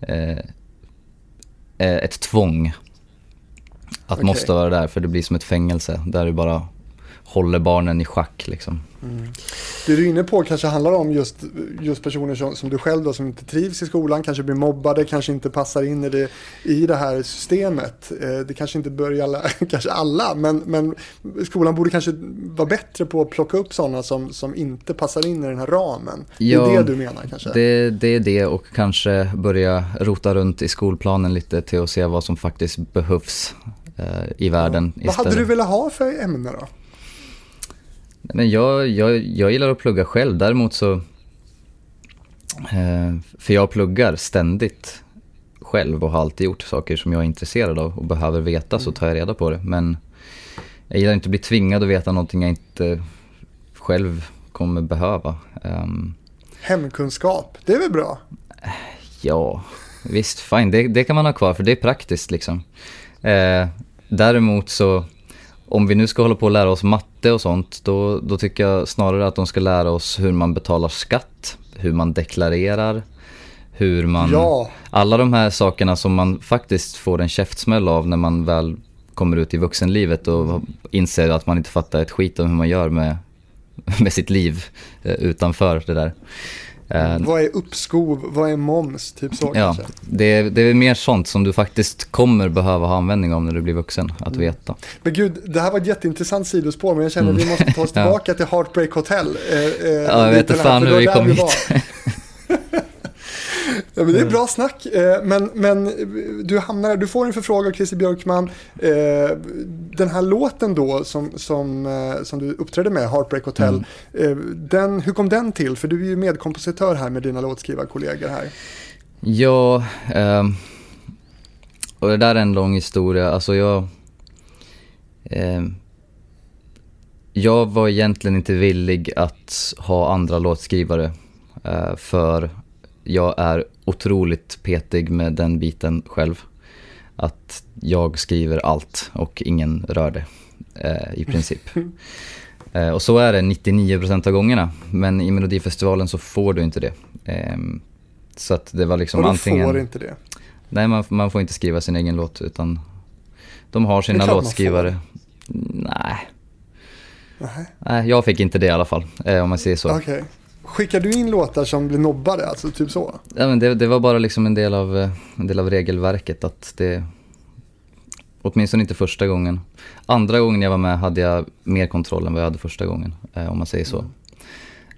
eh, Eh, ett tvång att okay. måste vara där för det blir som ett fängelse där du bara håller barnen i schack liksom. Mm. Det du är inne på kanske handlar om just, just personer som, som, du själv då som inte trivs i skolan, kanske blir mobbade, kanske inte passar in i det, i det här systemet. Eh, det kanske inte bör gälla kanske alla, men, men skolan borde kanske vara bättre på att plocka upp sådana som, som inte passar in i den här ramen. Ja, det är det du menar kanske? Det, det är det och kanske börja rota runt i skolplanen lite till att se vad som faktiskt behövs eh, i världen. Ja. Vad hade du velat ha för ämne då? Men jag, jag, jag gillar att plugga själv, däremot så... Eh, för jag pluggar ständigt själv och har alltid gjort saker som jag är intresserad av och behöver veta så tar jag reda på det. Men jag gillar inte att bli tvingad att veta någonting jag inte själv kommer behöva. Um, Hemkunskap, det är väl bra? Ja, visst, fine, det, det kan man ha kvar för det är praktiskt liksom. Eh, däremot så om vi nu ska hålla på och lära oss matte och sånt, då, då tycker jag snarare att de ska lära oss hur man betalar skatt, hur man deklarerar, hur man... Ja. Alla de här sakerna som man faktiskt får en käftsmäll av när man väl kommer ut i vuxenlivet och inser att man inte fattar ett skit om hur man gör med, med sitt liv eh, utanför det där. Uh, vad är uppskov? Vad är moms? Typ så ja, kanske? Det, det är mer sånt som du faktiskt kommer behöva ha användning av när du blir vuxen, att mm. veta. Men gud, det här var ett jätteintressant sidospår, men jag känner att vi mm. måste ta oss tillbaka till Heartbreak Hotel. Eh, eh, ja, jag vet inte fan hur vi kom hit. Ja, men det är bra snack. Eh, men, men du hamnar du får en förfrågan av Christer Björkman. Eh, den här låten då som, som, eh, som du uppträdde med, Heartbreak Hotel, mm. den, hur kom den till? För du är ju medkompositör här med dina låtskrivarkollegor här. Ja, um, och det där är en lång historia. Alltså jag... Um, jag var egentligen inte villig att ha andra låtskrivare uh, för jag är otroligt petig med den biten själv. Att jag skriver allt och ingen rör det eh, i princip. eh, och så är det 99% av gångerna. Men i Melodifestivalen så får du inte det. Eh, så att det var liksom och antingen... får inte det? Nej, man, man får inte skriva sin egen låt utan de har sina låtskrivare. Nej. Nej, jag fick inte det i alla fall, eh, om man säger så. Okay. Skickar du in låtar som blir nobbade, alltså typ så? Ja, men det, det var bara liksom en del, av, eh, en del av regelverket att det... Åtminstone inte första gången. Andra gången jag var med hade jag mer kontroll än vad jag hade första gången, eh, om man säger så.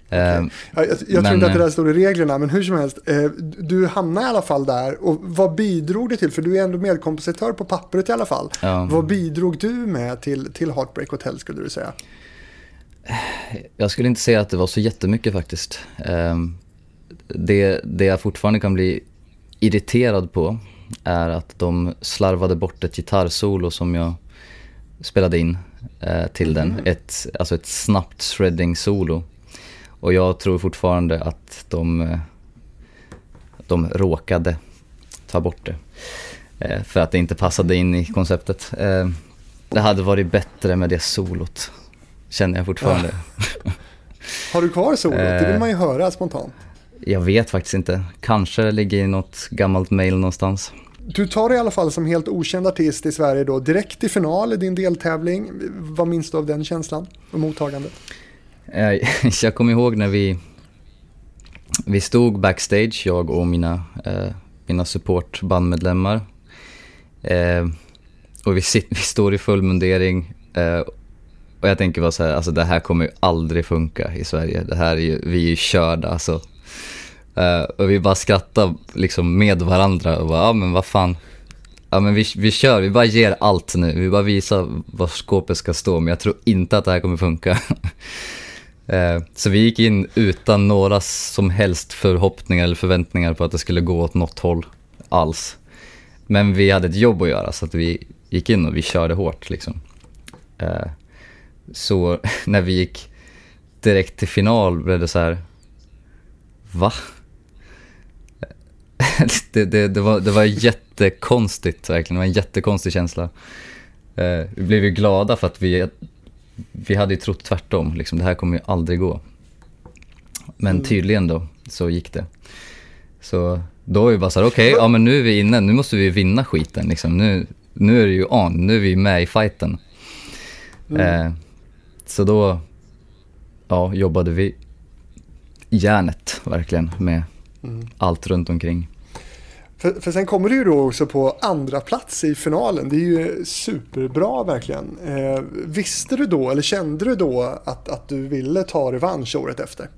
Mm. Okay. Jag, jag, jag tror inte att det där står i reglerna, men hur som helst. Du hamnade i alla fall där. Och vad bidrog det till? För du är ändå medkompositör på pappret i alla fall. Ja. Vad bidrog du med till, till Heartbreak Hotel skulle du säga? Jag skulle inte säga att det var så jättemycket faktiskt. Ehm, det, det jag fortfarande kan bli irriterad på är att de slarvade bort ett gitarrsolo som jag spelade in eh, till den. Mm. Ett, alltså ett snabbt shredding-solo. Och jag tror fortfarande att de, eh, de råkade ta bort det. Eh, för att det inte passade in i konceptet. Eh, det hade varit bättre med det solot, känner jag fortfarande. Ja. Har du kvar solot? Det vill man ju höra spontant. Jag vet faktiskt inte. Kanske det ligger i något gammalt mail någonstans. Du tar dig i alla fall som helt okänd artist i Sverige då direkt till final i din deltävling. Vad minns du av den känslan och mottagandet? Jag kommer ihåg när vi, vi stod backstage, jag och mina, eh, mina supportbandmedlemmar. Eh, och vi, sit, vi står i full mundering eh, och jag tänker bara så här, alltså det här kommer ju aldrig funka i Sverige. Det här är ju, vi är ju körda alltså. Uh, och vi bara skrattar liksom med varandra och bara, ja men vad fan. Ja men vi, vi kör, vi bara ger allt nu. Vi bara visar var skåpet ska stå, men jag tror inte att det här kommer funka. uh, så vi gick in utan några som helst förhoppningar eller förväntningar på att det skulle gå åt något håll alls. Men vi hade ett jobb att göra så att vi gick in och vi körde hårt liksom. Uh, så när vi gick direkt till final blev det så här, va? det, det, det, var, det var jättekonstigt verkligen, det var en jättekonstig känsla. Eh, vi blev ju glada för att vi, vi hade ju trott tvärtom, liksom, det här kommer ju aldrig gå. Men mm. tydligen då, så gick det. Så då var vi bara såhär, okej, okay, ja men nu är vi inne, nu måste vi vinna skiten liksom. Nu, nu är det ju on, nu är vi med i fighten. Mm. Eh, så då, ja, jobbade vi järnet verkligen med mm. allt runt omkring. För, för sen kommer du ju då också på andra plats i finalen. Det är ju superbra verkligen. Eh, visste du då, eller kände du då att, att du ville ta revansch året efter?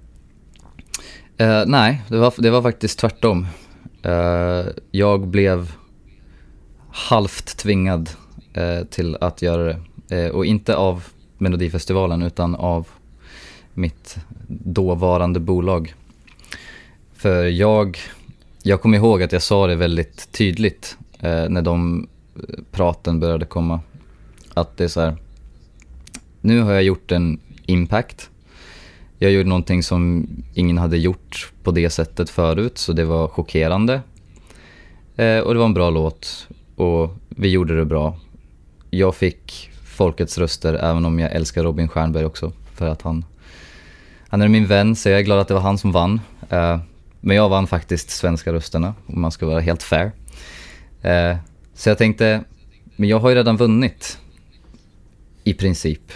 Eh, nej, det var, det var faktiskt tvärtom. Eh, jag blev halvt tvingad eh, till att göra det. Eh, och inte av Melodifestivalen utan av mitt dåvarande bolag. För jag jag kommer ihåg att jag sa det väldigt tydligt eh, när de eh, praten började komma. Att det är så här, nu har jag gjort en impact. Jag gjorde någonting som ingen hade gjort på det sättet förut, så det var chockerande. Eh, och det var en bra låt och vi gjorde det bra. Jag fick folkets röster, även om jag älskar Robin Stjernberg också, för att han, han är min vän, så jag är glad att det var han som vann. Eh, men jag vann faktiskt svenska rösterna, om man ska vara helt fair. Eh, så jag tänkte, men jag har ju redan vunnit. I princip.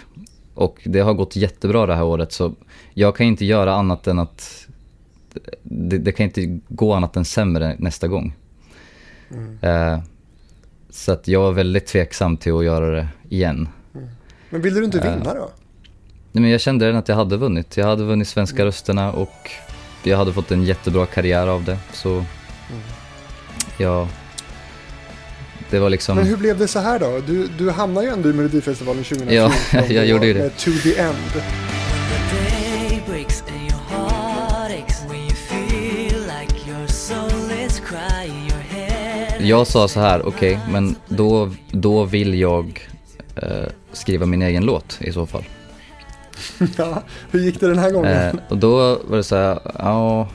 Och det har gått jättebra det här året så jag kan inte göra annat än att... Det, det kan inte gå annat än sämre nästa gång. Mm. Eh, så att jag var väldigt tveksam till att göra det igen. Mm. Men ville du inte eh, vinna då? Nej men jag kände redan att jag hade vunnit. Jag hade vunnit svenska mm. rösterna och jag hade fått en jättebra karriär av det. Så mm. ja, det var liksom... Men hur blev det så här då? Du, du hamnade ju ändå i Melodifestivalen 2014. Ja, jag gjorde ju det. To the end. Jag sa så här, okej, okay, men då, då vill jag eh, skriva min egen låt i så fall. ja, hur gick det den här gången? Eh, och då var det så här, ja,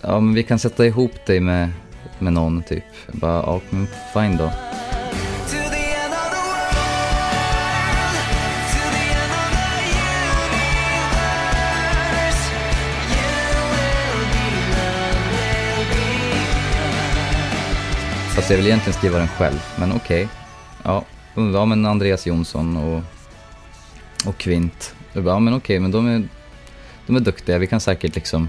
ja men vi kan sätta ihop dig med, med någon typ. Jag bara, ja men fine då. Fast jag vill egentligen skriva den själv, men okej. Okay. Ja, ja, men Andreas Jonsson och, och Kvint jag bara, ja men okej, men de är, de är duktiga, vi kan säkert liksom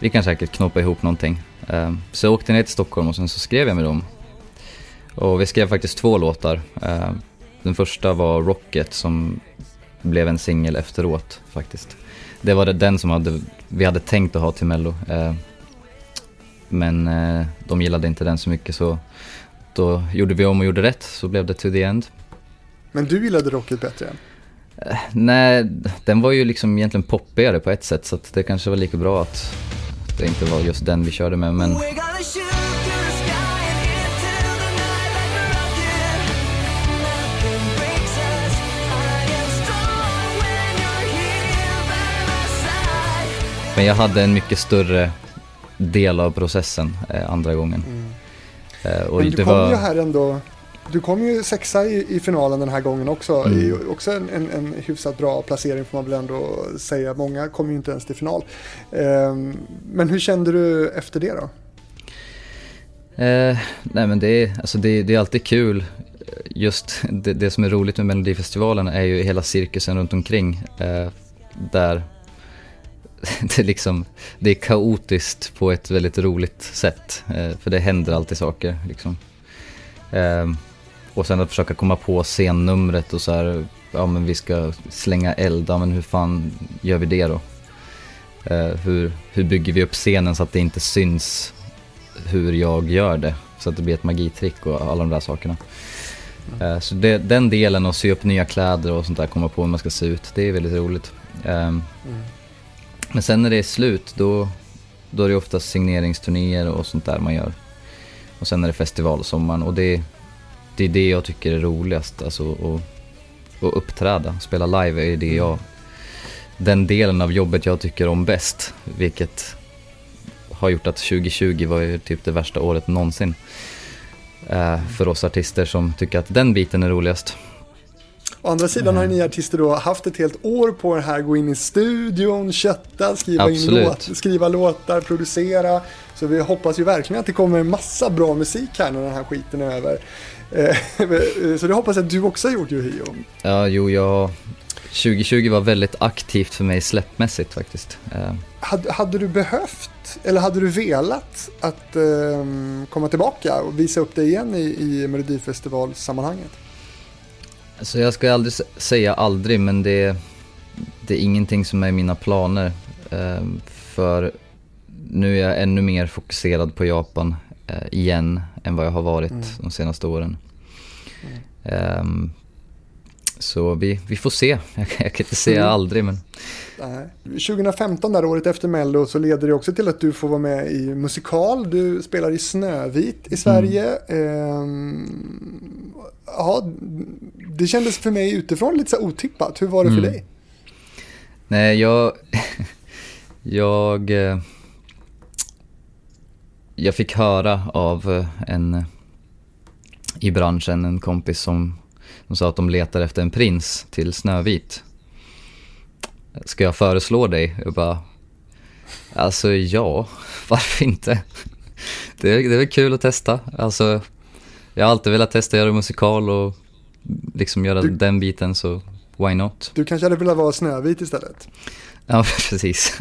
vi kan säkert knåpa ihop någonting. Ehm, så jag åkte ner till Stockholm och sen så skrev jag med dem. Och vi skrev faktiskt två låtar. Ehm, den första var Rocket som blev en singel efteråt faktiskt. Det var den som hade, vi hade tänkt att ha till Mello. Ehm, men eh, de gillade inte den så mycket så då gjorde vi om och gjorde rätt så blev det To the End. Men du gillade Rocket bättre? Eh, nej, den var ju liksom egentligen poppigare på ett sätt så det kanske var lika bra att det inte var just den vi körde med men... Men jag hade en mycket större del av processen eh, andra gången. Mm. Eh, Men du kom var... ju här ändå, du kom ju sexa i, i finalen den här gången också. Mm. I, också en, en, en hyfsat bra placering får man väl ändå säga. Många kom ju inte ens till final. Eh, men hur kände du efter det då? Eh, nej men det är, alltså det, det är alltid kul. Just det, det, som är roligt med Melodifestivalen är ju hela cirkusen runt omkring. Eh, där det, liksom, det är kaotiskt på ett väldigt roligt sätt. Eh, för det händer alltid saker. Liksom. Eh, och sen att försöka komma på scennumret och så här, ja men vi ska slänga eld, ja men hur fan gör vi det då? Eh, hur, hur bygger vi upp scenen så att det inte syns hur jag gör det? Så att det blir ett magitrick och alla de där sakerna. Mm. Så det, den delen och sy upp nya kläder och sånt där, komma på hur man ska se ut, det är väldigt roligt. Mm. Men sen när det är slut då, då är det oftast signeringsturnéer och sånt där man gör. Och sen är det festivalsommaren och det, det är det jag tycker är roligast. Alltså att, att uppträda, spela live är det jag, den delen av jobbet jag tycker om bäst. Vilket har gjort att 2020 var ju typ det värsta året någonsin. Uh, för oss artister som tycker att den biten är roligast. Å andra sidan har ni artister då haft ett helt år på det här, gå in i studion, kötta, skriva, in låt, skriva låtar, producera. Så vi hoppas ju verkligen att det kommer en massa bra musik här när den här skiten är över. Eh, så det hoppas jag att du också har gjort Yohio. Ja, jo, jag... 2020 var väldigt aktivt för mig släppmässigt faktiskt. Eh. Hade, hade du behövt, eller hade du velat att um, komma tillbaka och visa upp dig igen i, i Melodifestivalsammanhanget? Alltså jag ska aldrig säga aldrig, men det, det är ingenting som är i mina planer. Ehm, för nu är jag ännu mer fokuserad på Japan eh, igen än vad jag har varit mm. de senaste åren. Mm. Um, så vi, vi får se. Jag, jag kan inte säga mm. aldrig men... 2015 där året efter Mello så leder det också till att du får vara med i musikal. Du spelar i Snövit i Sverige. Mm. Ja, det kändes för mig utifrån lite så otippat. Hur var det för mm. dig? Nej, jag... jag... Eh, jag fick höra av eh, en i branschen, en kompis som, som sa att de letar efter en prins till Snövit. Ska jag föreslå dig? Jag bara, alltså ja, varför inte? Det är, det är väl kul att testa. Alltså, jag har alltid velat testa att göra musikal och liksom göra du, den biten så why not? Du kanske hade velat vara Snövit istället? Ja, precis.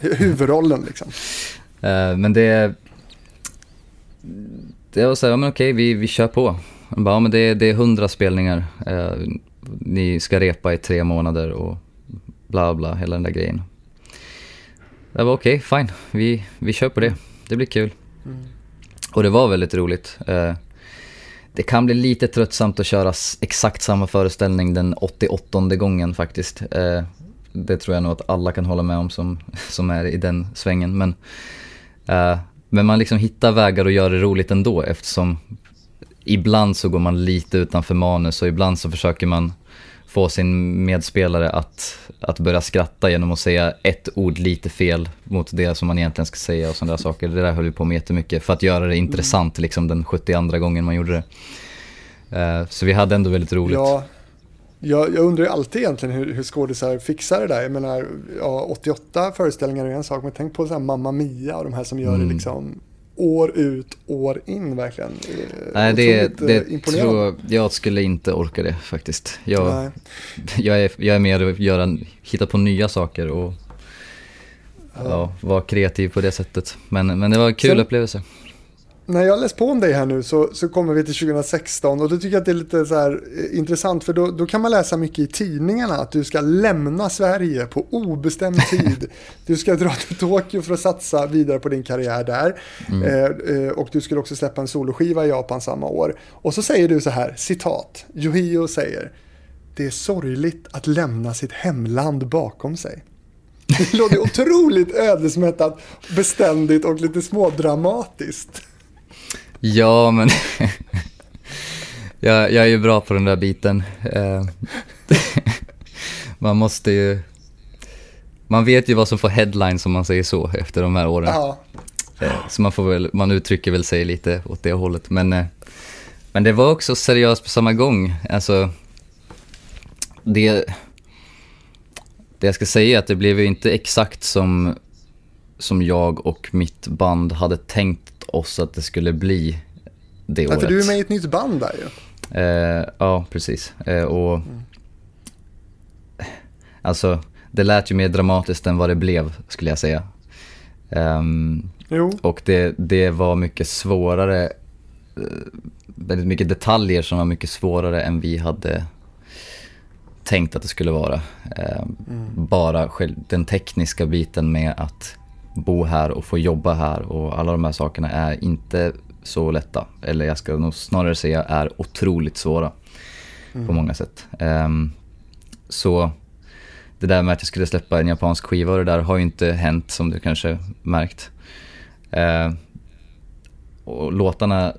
Huvudrollen liksom. Uh, men det... Det var så här, ja, men okej, vi, vi kör på. bara, ja, men det, det är hundra spelningar. Uh, ni ska repa i tre månader och bla bla, hela den där grejen. Det var okej, okay, fine. Vi, vi kör på det. Det blir kul. Mm. Och det var väldigt roligt. Uh, det kan bli lite tröttsamt att köra exakt samma föreställning den 88 gången faktiskt. Eh, det tror jag nog att alla kan hålla med om som, som är i den svängen. Men, eh, men man liksom hittar vägar att göra det roligt ändå eftersom ibland så går man lite utanför manus och ibland så försöker man få sin medspelare att, att börja skratta genom att säga ett ord lite fel mot det som man egentligen ska säga och sådana där saker. Det där höll vi på med jättemycket för att göra det intressant liksom den 72 gången man gjorde det. Uh, så vi hade ändå väldigt roligt. Ja, jag, jag undrar ju alltid egentligen hur, hur skådisar fixar det där. Jag menar, ja, 88 föreställningar är en sak, men tänk på så här Mamma Mia och de här som gör mm. det liksom år ut, år in verkligen. Nej, det, det tror jag skulle inte orka det faktiskt. Jag, jag, är, jag är mer att göra, hitta på nya saker och ja. ja vara kreativ på det sättet. Men, men det var en kul Sen, upplevelse när jag läst på om dig här nu så, så kommer vi till 2016 och då tycker jag att det är lite så här eh, intressant för då, då kan man läsa mycket i tidningarna att du ska lämna Sverige på obestämd tid. du ska dra till Tokyo för att satsa vidare på din karriär där. Mm. Eh, eh, och du skulle också släppa en soloskiva i Japan samma år. Och så säger du så här, citat, Yohio säger det är sorgligt att lämna sitt hemland bakom sig. Det låter otroligt ödesmättat, beständigt och lite smådramatiskt. Ja, men jag, jag är ju bra på den där biten. Eh, man måste ju... man vet ju vad som får headlines om man säger så efter de här åren. Ja. Eh, Så man, får väl, man uttrycker väl sig lite åt det hållet. Men, eh, men det var också seriöst på samma gång. Alltså, det, det jag ska säga är att det blev ju inte exakt som, som jag och mitt band hade tänkt oss att det skulle bli det Ja, året. för du är med i ett nytt band där ju. Eh, ja, precis. Eh, och Alltså, det lät ju mer dramatiskt än vad det blev, skulle jag säga. Jo. och det, det var mycket svårare, eh, väldigt mycket detaljer som var mycket svårare än vi hade tänkt att det skulle vara. Ehm, Bara själv, den tekniska biten med att bo här och få jobba här och alla de här sakerna är inte så lätta. Eller jag ska nog snarare säga är otroligt svåra på många sätt. Ehm, så det där med att jag skulle släppa en japansk skiva och det där har ju inte hänt som du kanske märkt. Eh, och låtarna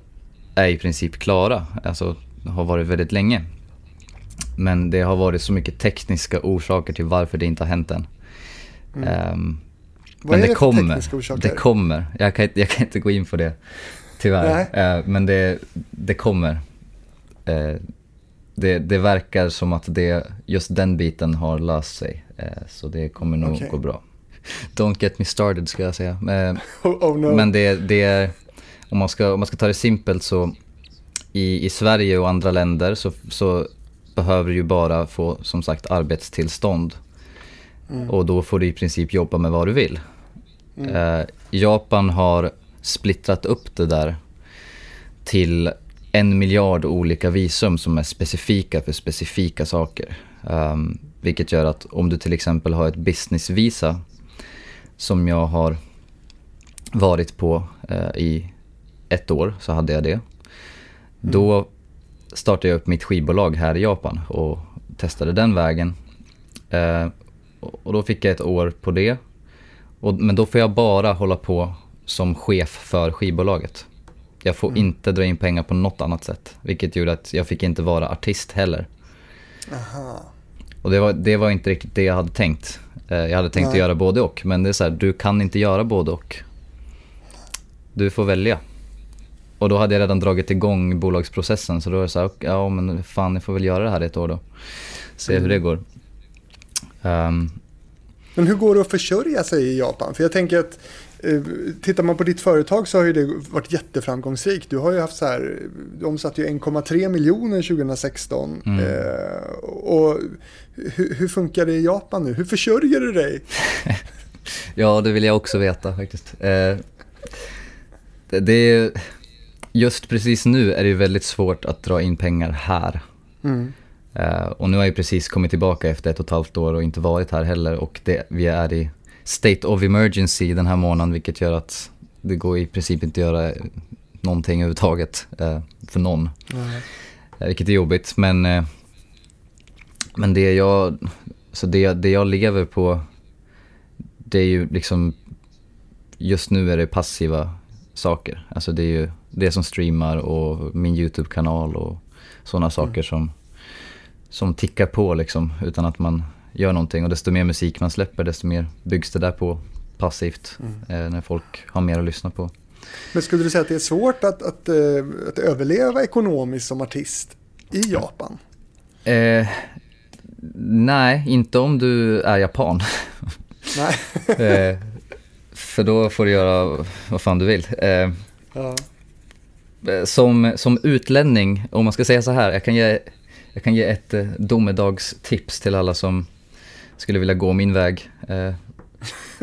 är i princip klara, alltså har varit väldigt länge. Men det har varit så mycket tekniska orsaker till varför det inte har hänt än. Ehm, Vad men det det kommer. Det kommer. Jag kan, inte- jag kan inte gå in på det, tyvärr. Eh, men det, det kommer. Eh, det, det verkar som att det, just den biten har löst sig. Eh, så det kommer nog Okej. gå bra. Don't get me started ska jag säga. Oh, oh no. men det, det är, om man, ska, om man ska ta det simpelt så i, i Sverige och andra länder så, så behöver du ju bara få som sagt arbetstillstånd. Och då får du i princip jobba med vad du vill. Eh, Japan har splittrat upp det där till en miljard olika visum som är specifika för specifika saker. Um, vilket gör att om du till exempel har ett businessvisa som jag har varit på eh, i ett år, så hade jag det. Då startade jag upp mitt skivbolag här i Japan och testade den vägen. Eh, och då fick jag ett år på det. Och, men då får jag bara hålla på som chef för skivbolaget. Jag får inte dra in pengar på något annat sätt. Vilket gjorde att jag fick inte vara artist heller. Aha. Och det var, det var inte riktigt det jag hade tänkt. Eh, Jag hade tänkt Nej. att göra både och. Men det är så här, du kan inte göra både och. Du får välja. Och då hade jag redan dragit igång bolagsprocessen. Så då var det så här, ja men fan jag får väl göra det här i ett år då. Se hur det går. Ehm, Men hur går det att försörja sig i Japan? För jag tänker att eh, tittar man på ditt företag så har ju det varit jätteframgångsrikt. Du har ju haft så här, du omsatte ju 1,3 miljoner 2016. Mm. Eh, och hur, hur funkar det i Japan nu? Hur försörjer du dig? Ja, det vill jag också veta faktiskt. Eh, det, det är, just precis nu är det ju väldigt svårt att dra in pengar här. Mm. Eh, och nu har jag precis kommit tillbaka efter ett och ett halvt år och inte varit här heller. Och det, vi är i state of emergency den här månaden vilket gör att det går i princip inte att göra någonting överhuvudtaget eh, för någon. Eh, Vilket är jobbigt men, men det jag, så det, det jag lever på det är ju liksom, just nu är det passiva saker. Alltså det är ju det som streamar och min YouTube-kanal och sådana saker som, som tickar på liksom utan att man gör någonting. Och desto mer musik man släpper desto mer byggs det där på passivt eh, när folk har mer att lyssna på. Men skulle du säga att det är svårt att, att, eh, att överleva ekonomiskt som artist i Japan? Eh, nej, inte om du är japan. Nej. eh, för då får du göra vad fan du vill. Eh, Ja. Eh, som, som utlänning, om man ska säga så här, jag kan ge, jag kan ge ett eh, domedagstips till alla som skulle vilja gå min väg. Eh,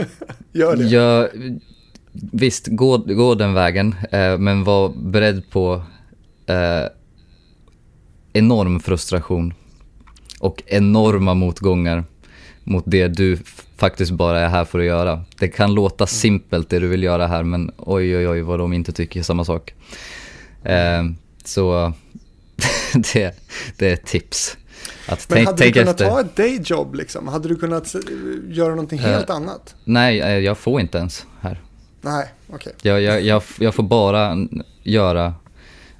Gör det. gör, visst, gå, gå den vägen, eh, men var beredd på eh, enorm frustration och enorma motgångar mot det du faktiskt bara är här för att göra. Det kan låta simpelt det du vill göra här, men oj oj oj vad de inte tycker samma sak. Eh, så det, det är ett tips. Att Men tänk, hade du tänk kunnat efter. ta ett dayjob liksom? Hade du kunnat eh, göra någonting helt annat? Nej, eh, jag får inte ens här. Nej, okej. Jag, jag, jag, jag får bara göra,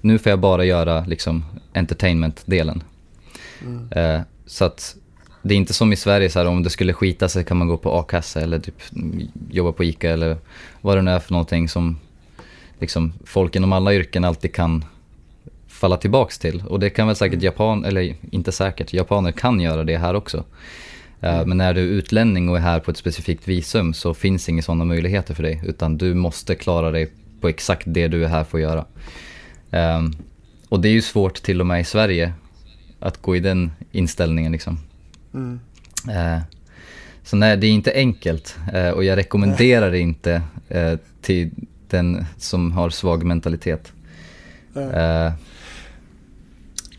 nu får jag bara göra liksom entertainment-delen. Eh, så att det är inte som i Sverige så här, om det skulle skita sig kan man gå på a-kassa eller typ jobba på ICA eller vad det nu är för någonting som liksom folk inom alla yrken alltid kan falla tillbaks till. Och det kan väl säkert japan, eller inte säkert, japaner kan göra det här också. Eh, mm. Men när du är utlänning och är här på ett specifikt visum så finns inga sådana möjligheter för dig. Utan du måste klara dig på exakt det du är här för att göra. Um, och det är ju svårt till och med i Sverige att gå i den inställningen liksom. Mm. Uh, så nej, det är inte enkelt uh, och jag rekommenderar det inte uh, till den som har svag mentalitet.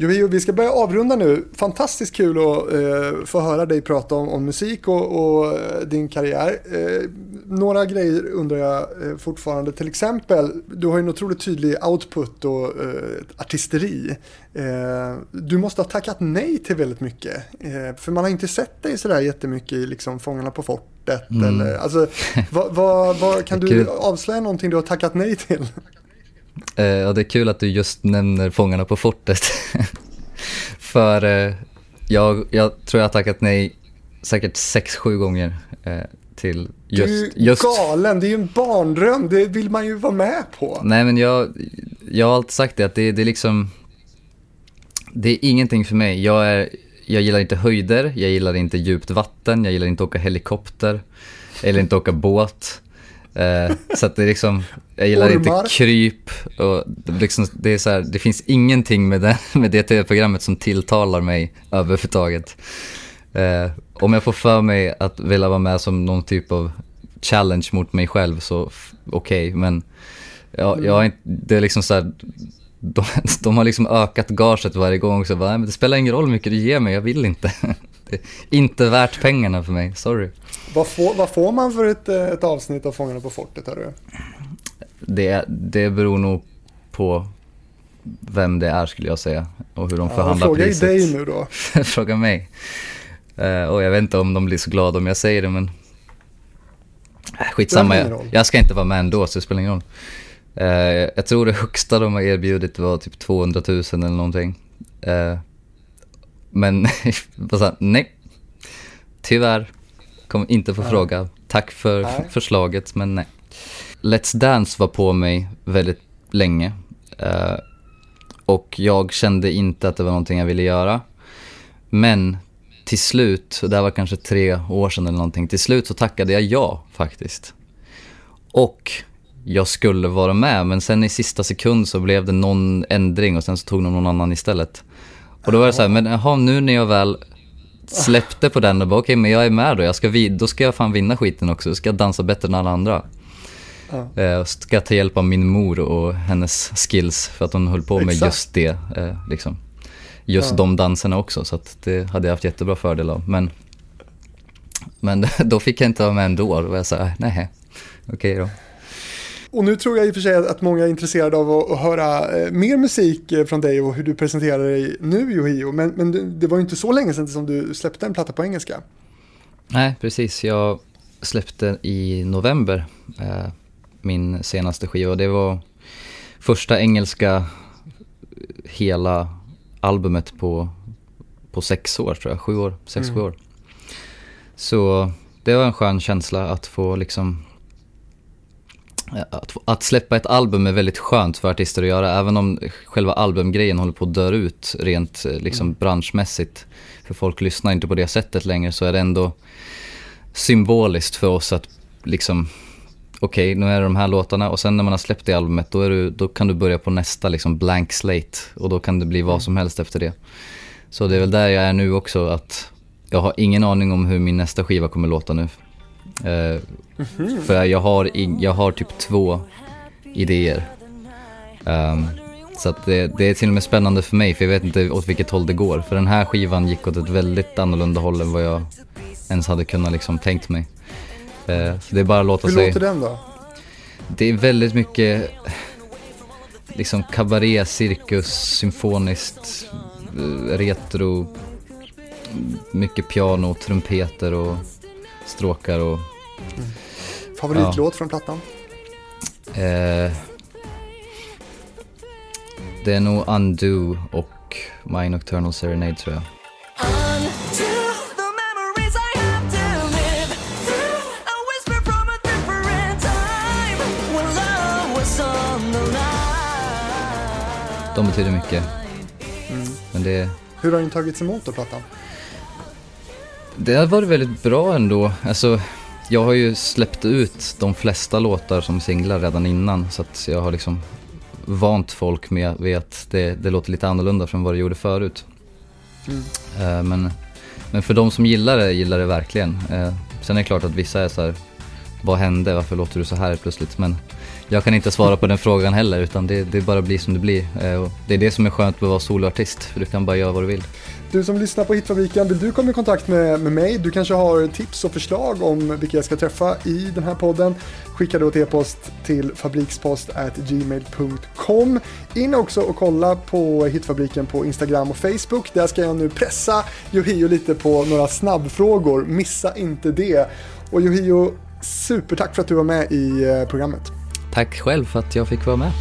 Jo, vi ska börja avrunda nu. Fantastiskt kul att eh, få höra dig prata om, om musik och, och eh, din karriär. Eh, några grejer undrar jag eh, fortfarande. Till exempel, du har ju en otroligt tydlig output och eh, artisteri. Eh, du måste ha tackat nej till väldigt mycket. för man har inte sett dig sådär jättemycket i liksom Fångarna på fortet. Mm. Eller, alltså, vad, vad, vad, kan du avslöja någonting du har tackat nej till? Eh, ja, det är kul att du just nämner Fångarna på fortet. För eh, jag, jag tror jag har tackat nej säkert sex, sju gånger eh, till just... Du är just... galen, det är ju en barndröm, det vill man ju vara med på. Nej men jag, jag har alltid sagt det att det, det är liksom... Det är ingenting för mig. Jag, är, jag gillar inte höjder, jag gillar inte djupt vatten, jag gillar inte att åka helikopter, jag gillar inte att åka båt. Eh, så att det är liksom, jag gillar Ormar. inte kryp och det, liksom, det är så här, det finns ingenting med det, med det tv-programmet som tilltalar mig överhuvudtaget. Eh, om jag får för mig att vilja vara med som någon typ av challenge mot mig själv så okej, okay, men jag, jag inte, det är liksom så här, de, de, har liksom ökat gaget varje gång så bara, men det spelar ingen roll hur mycket du ger mig, jag vill inte. Inte värt pengarna för mig, sorry. Vad får, vad får man för ett, eh, ett avsnitt av Fångarna på fortet? Hörru? Det, det beror nog på vem det är skulle jag säga och hur de ja, förhandlar fråga priset. Fråga dig nu då. fråga mig. Uh, och jag vet inte om de blir så glada om jag säger det men äh, skitsamma, jag, jag ska inte vara med ändå så det spelar ingen roll. Uh, jag tror det högsta de har erbjudit var typ 200 000 eller någonting. Uh, men nej, tyvärr. Kommer inte ja. fråga. Tack för nej. förslaget, men nej. Let's Dance var på mig väldigt länge. Uh, och jag kände inte att det var någonting jag ville göra. Men till slut, det här var kanske tre år sedan eller någonting, till slut så tackade jag ja faktiskt. Och jag skulle vara med, men sen i sista sekund så blev det någon ändring och sen så tog de någon annan istället. Och då var det så här, men jaha, nu när jag väl släppte på den och bara okej, okay, men jag är med då, jag ska vid, då ska jag fan vinna skiten också, ska jag dansa bättre än alla andra. Ja. Eh, ska ta hjälp av min mor och hennes skills för att hon höll på med Exakt. just det. Eh, liksom. Just ja. de danserna också, så att det hade jag haft jättebra fördel av. Men, men då fick jag inte vara med ändå, då var jag såhär, nej, okej okay då. Och nu tror jag i och för sig att många är intresserade av att höra eh, mer musik eh, från dig och hur du presenterar dig nu Yohio. Men, men det var ju inte så länge sedan som du släppte en platta på engelska. Nej, precis. Jag släppte i november eh, min senaste skiva. Det var första engelska hela albumet på, på sex år tror jag. Sju år, sex, mm. sju år. Så det var en skön känsla att få liksom att, att, släppa ett album är väldigt skönt för artister att göra, även om själva albumgrejen håller på att dö ut rent eh, liksom, mm. branschmässigt. För folk lyssnar inte på det sättet längre, så är det ändå symboliskt för oss att liksom, okej, okay, nu är det de här låtarna och sen när man har släppt det albumet, då, du, då kan du börja på nästa liksom blank slate och då kan det bli vad mm. som helst efter det. Så det är väl där jag är nu också, att jag har ingen aning om hur min nästa skiva kommer låta nu. Mm-hmm. För jag har, jag har typ två idéer. Um, så att det, det, är till och med spännande för mig för jag vet inte åt vilket håll det går. För den här skivan gick åt ett väldigt annorlunda håll än vad jag ens hade kunnat liksom tänkt mig. Uh, så det är bara att låta Hur sig... Hur låter den då? Det är väldigt mycket liksom kabaré, cirkus, symfoniskt, retro, mycket piano, trumpeter och stråkar och... Mm. Favoritlåt ja. från plattan? Eh, det är nog Undo och My Nocturnal Serenade tror jag. De betyder mycket. Mm. Men det... Hur har den tagits emot då, plattan? Det har varit väldigt bra ändå. Alltså, jag har ju släppt ut de flesta låtar som singlar redan innan så att jag har liksom vant folk med att det, det låter lite annorlunda från vad det gjorde förut. Mm. Uh, men, men för de som gillar det, gillar det verkligen. Uh, sen är det klart att vissa är så här, vad hände, varför låter du så här plötsligt? Men jag kan inte svara på den frågan heller utan det, det bara blir som det blir. Och det är det som är skönt med att vara soloartist, för du kan bara göra vad du vill. Du som lyssnar på Hitfabriken, vill du komma i kontakt med, med mig? Du kanske har tips och förslag om vilka jag ska träffa i den här podden. Skicka då ett e-post till fabrikspost.gmail.com. In också och kolla på Hitfabriken på Instagram och Facebook. Där ska jag nu pressa Yohio lite på några snabbfrågor. Missa inte det. Och Yohio, supertack för att du var med i eh, programmet. Tack själv för att jag fick vara med.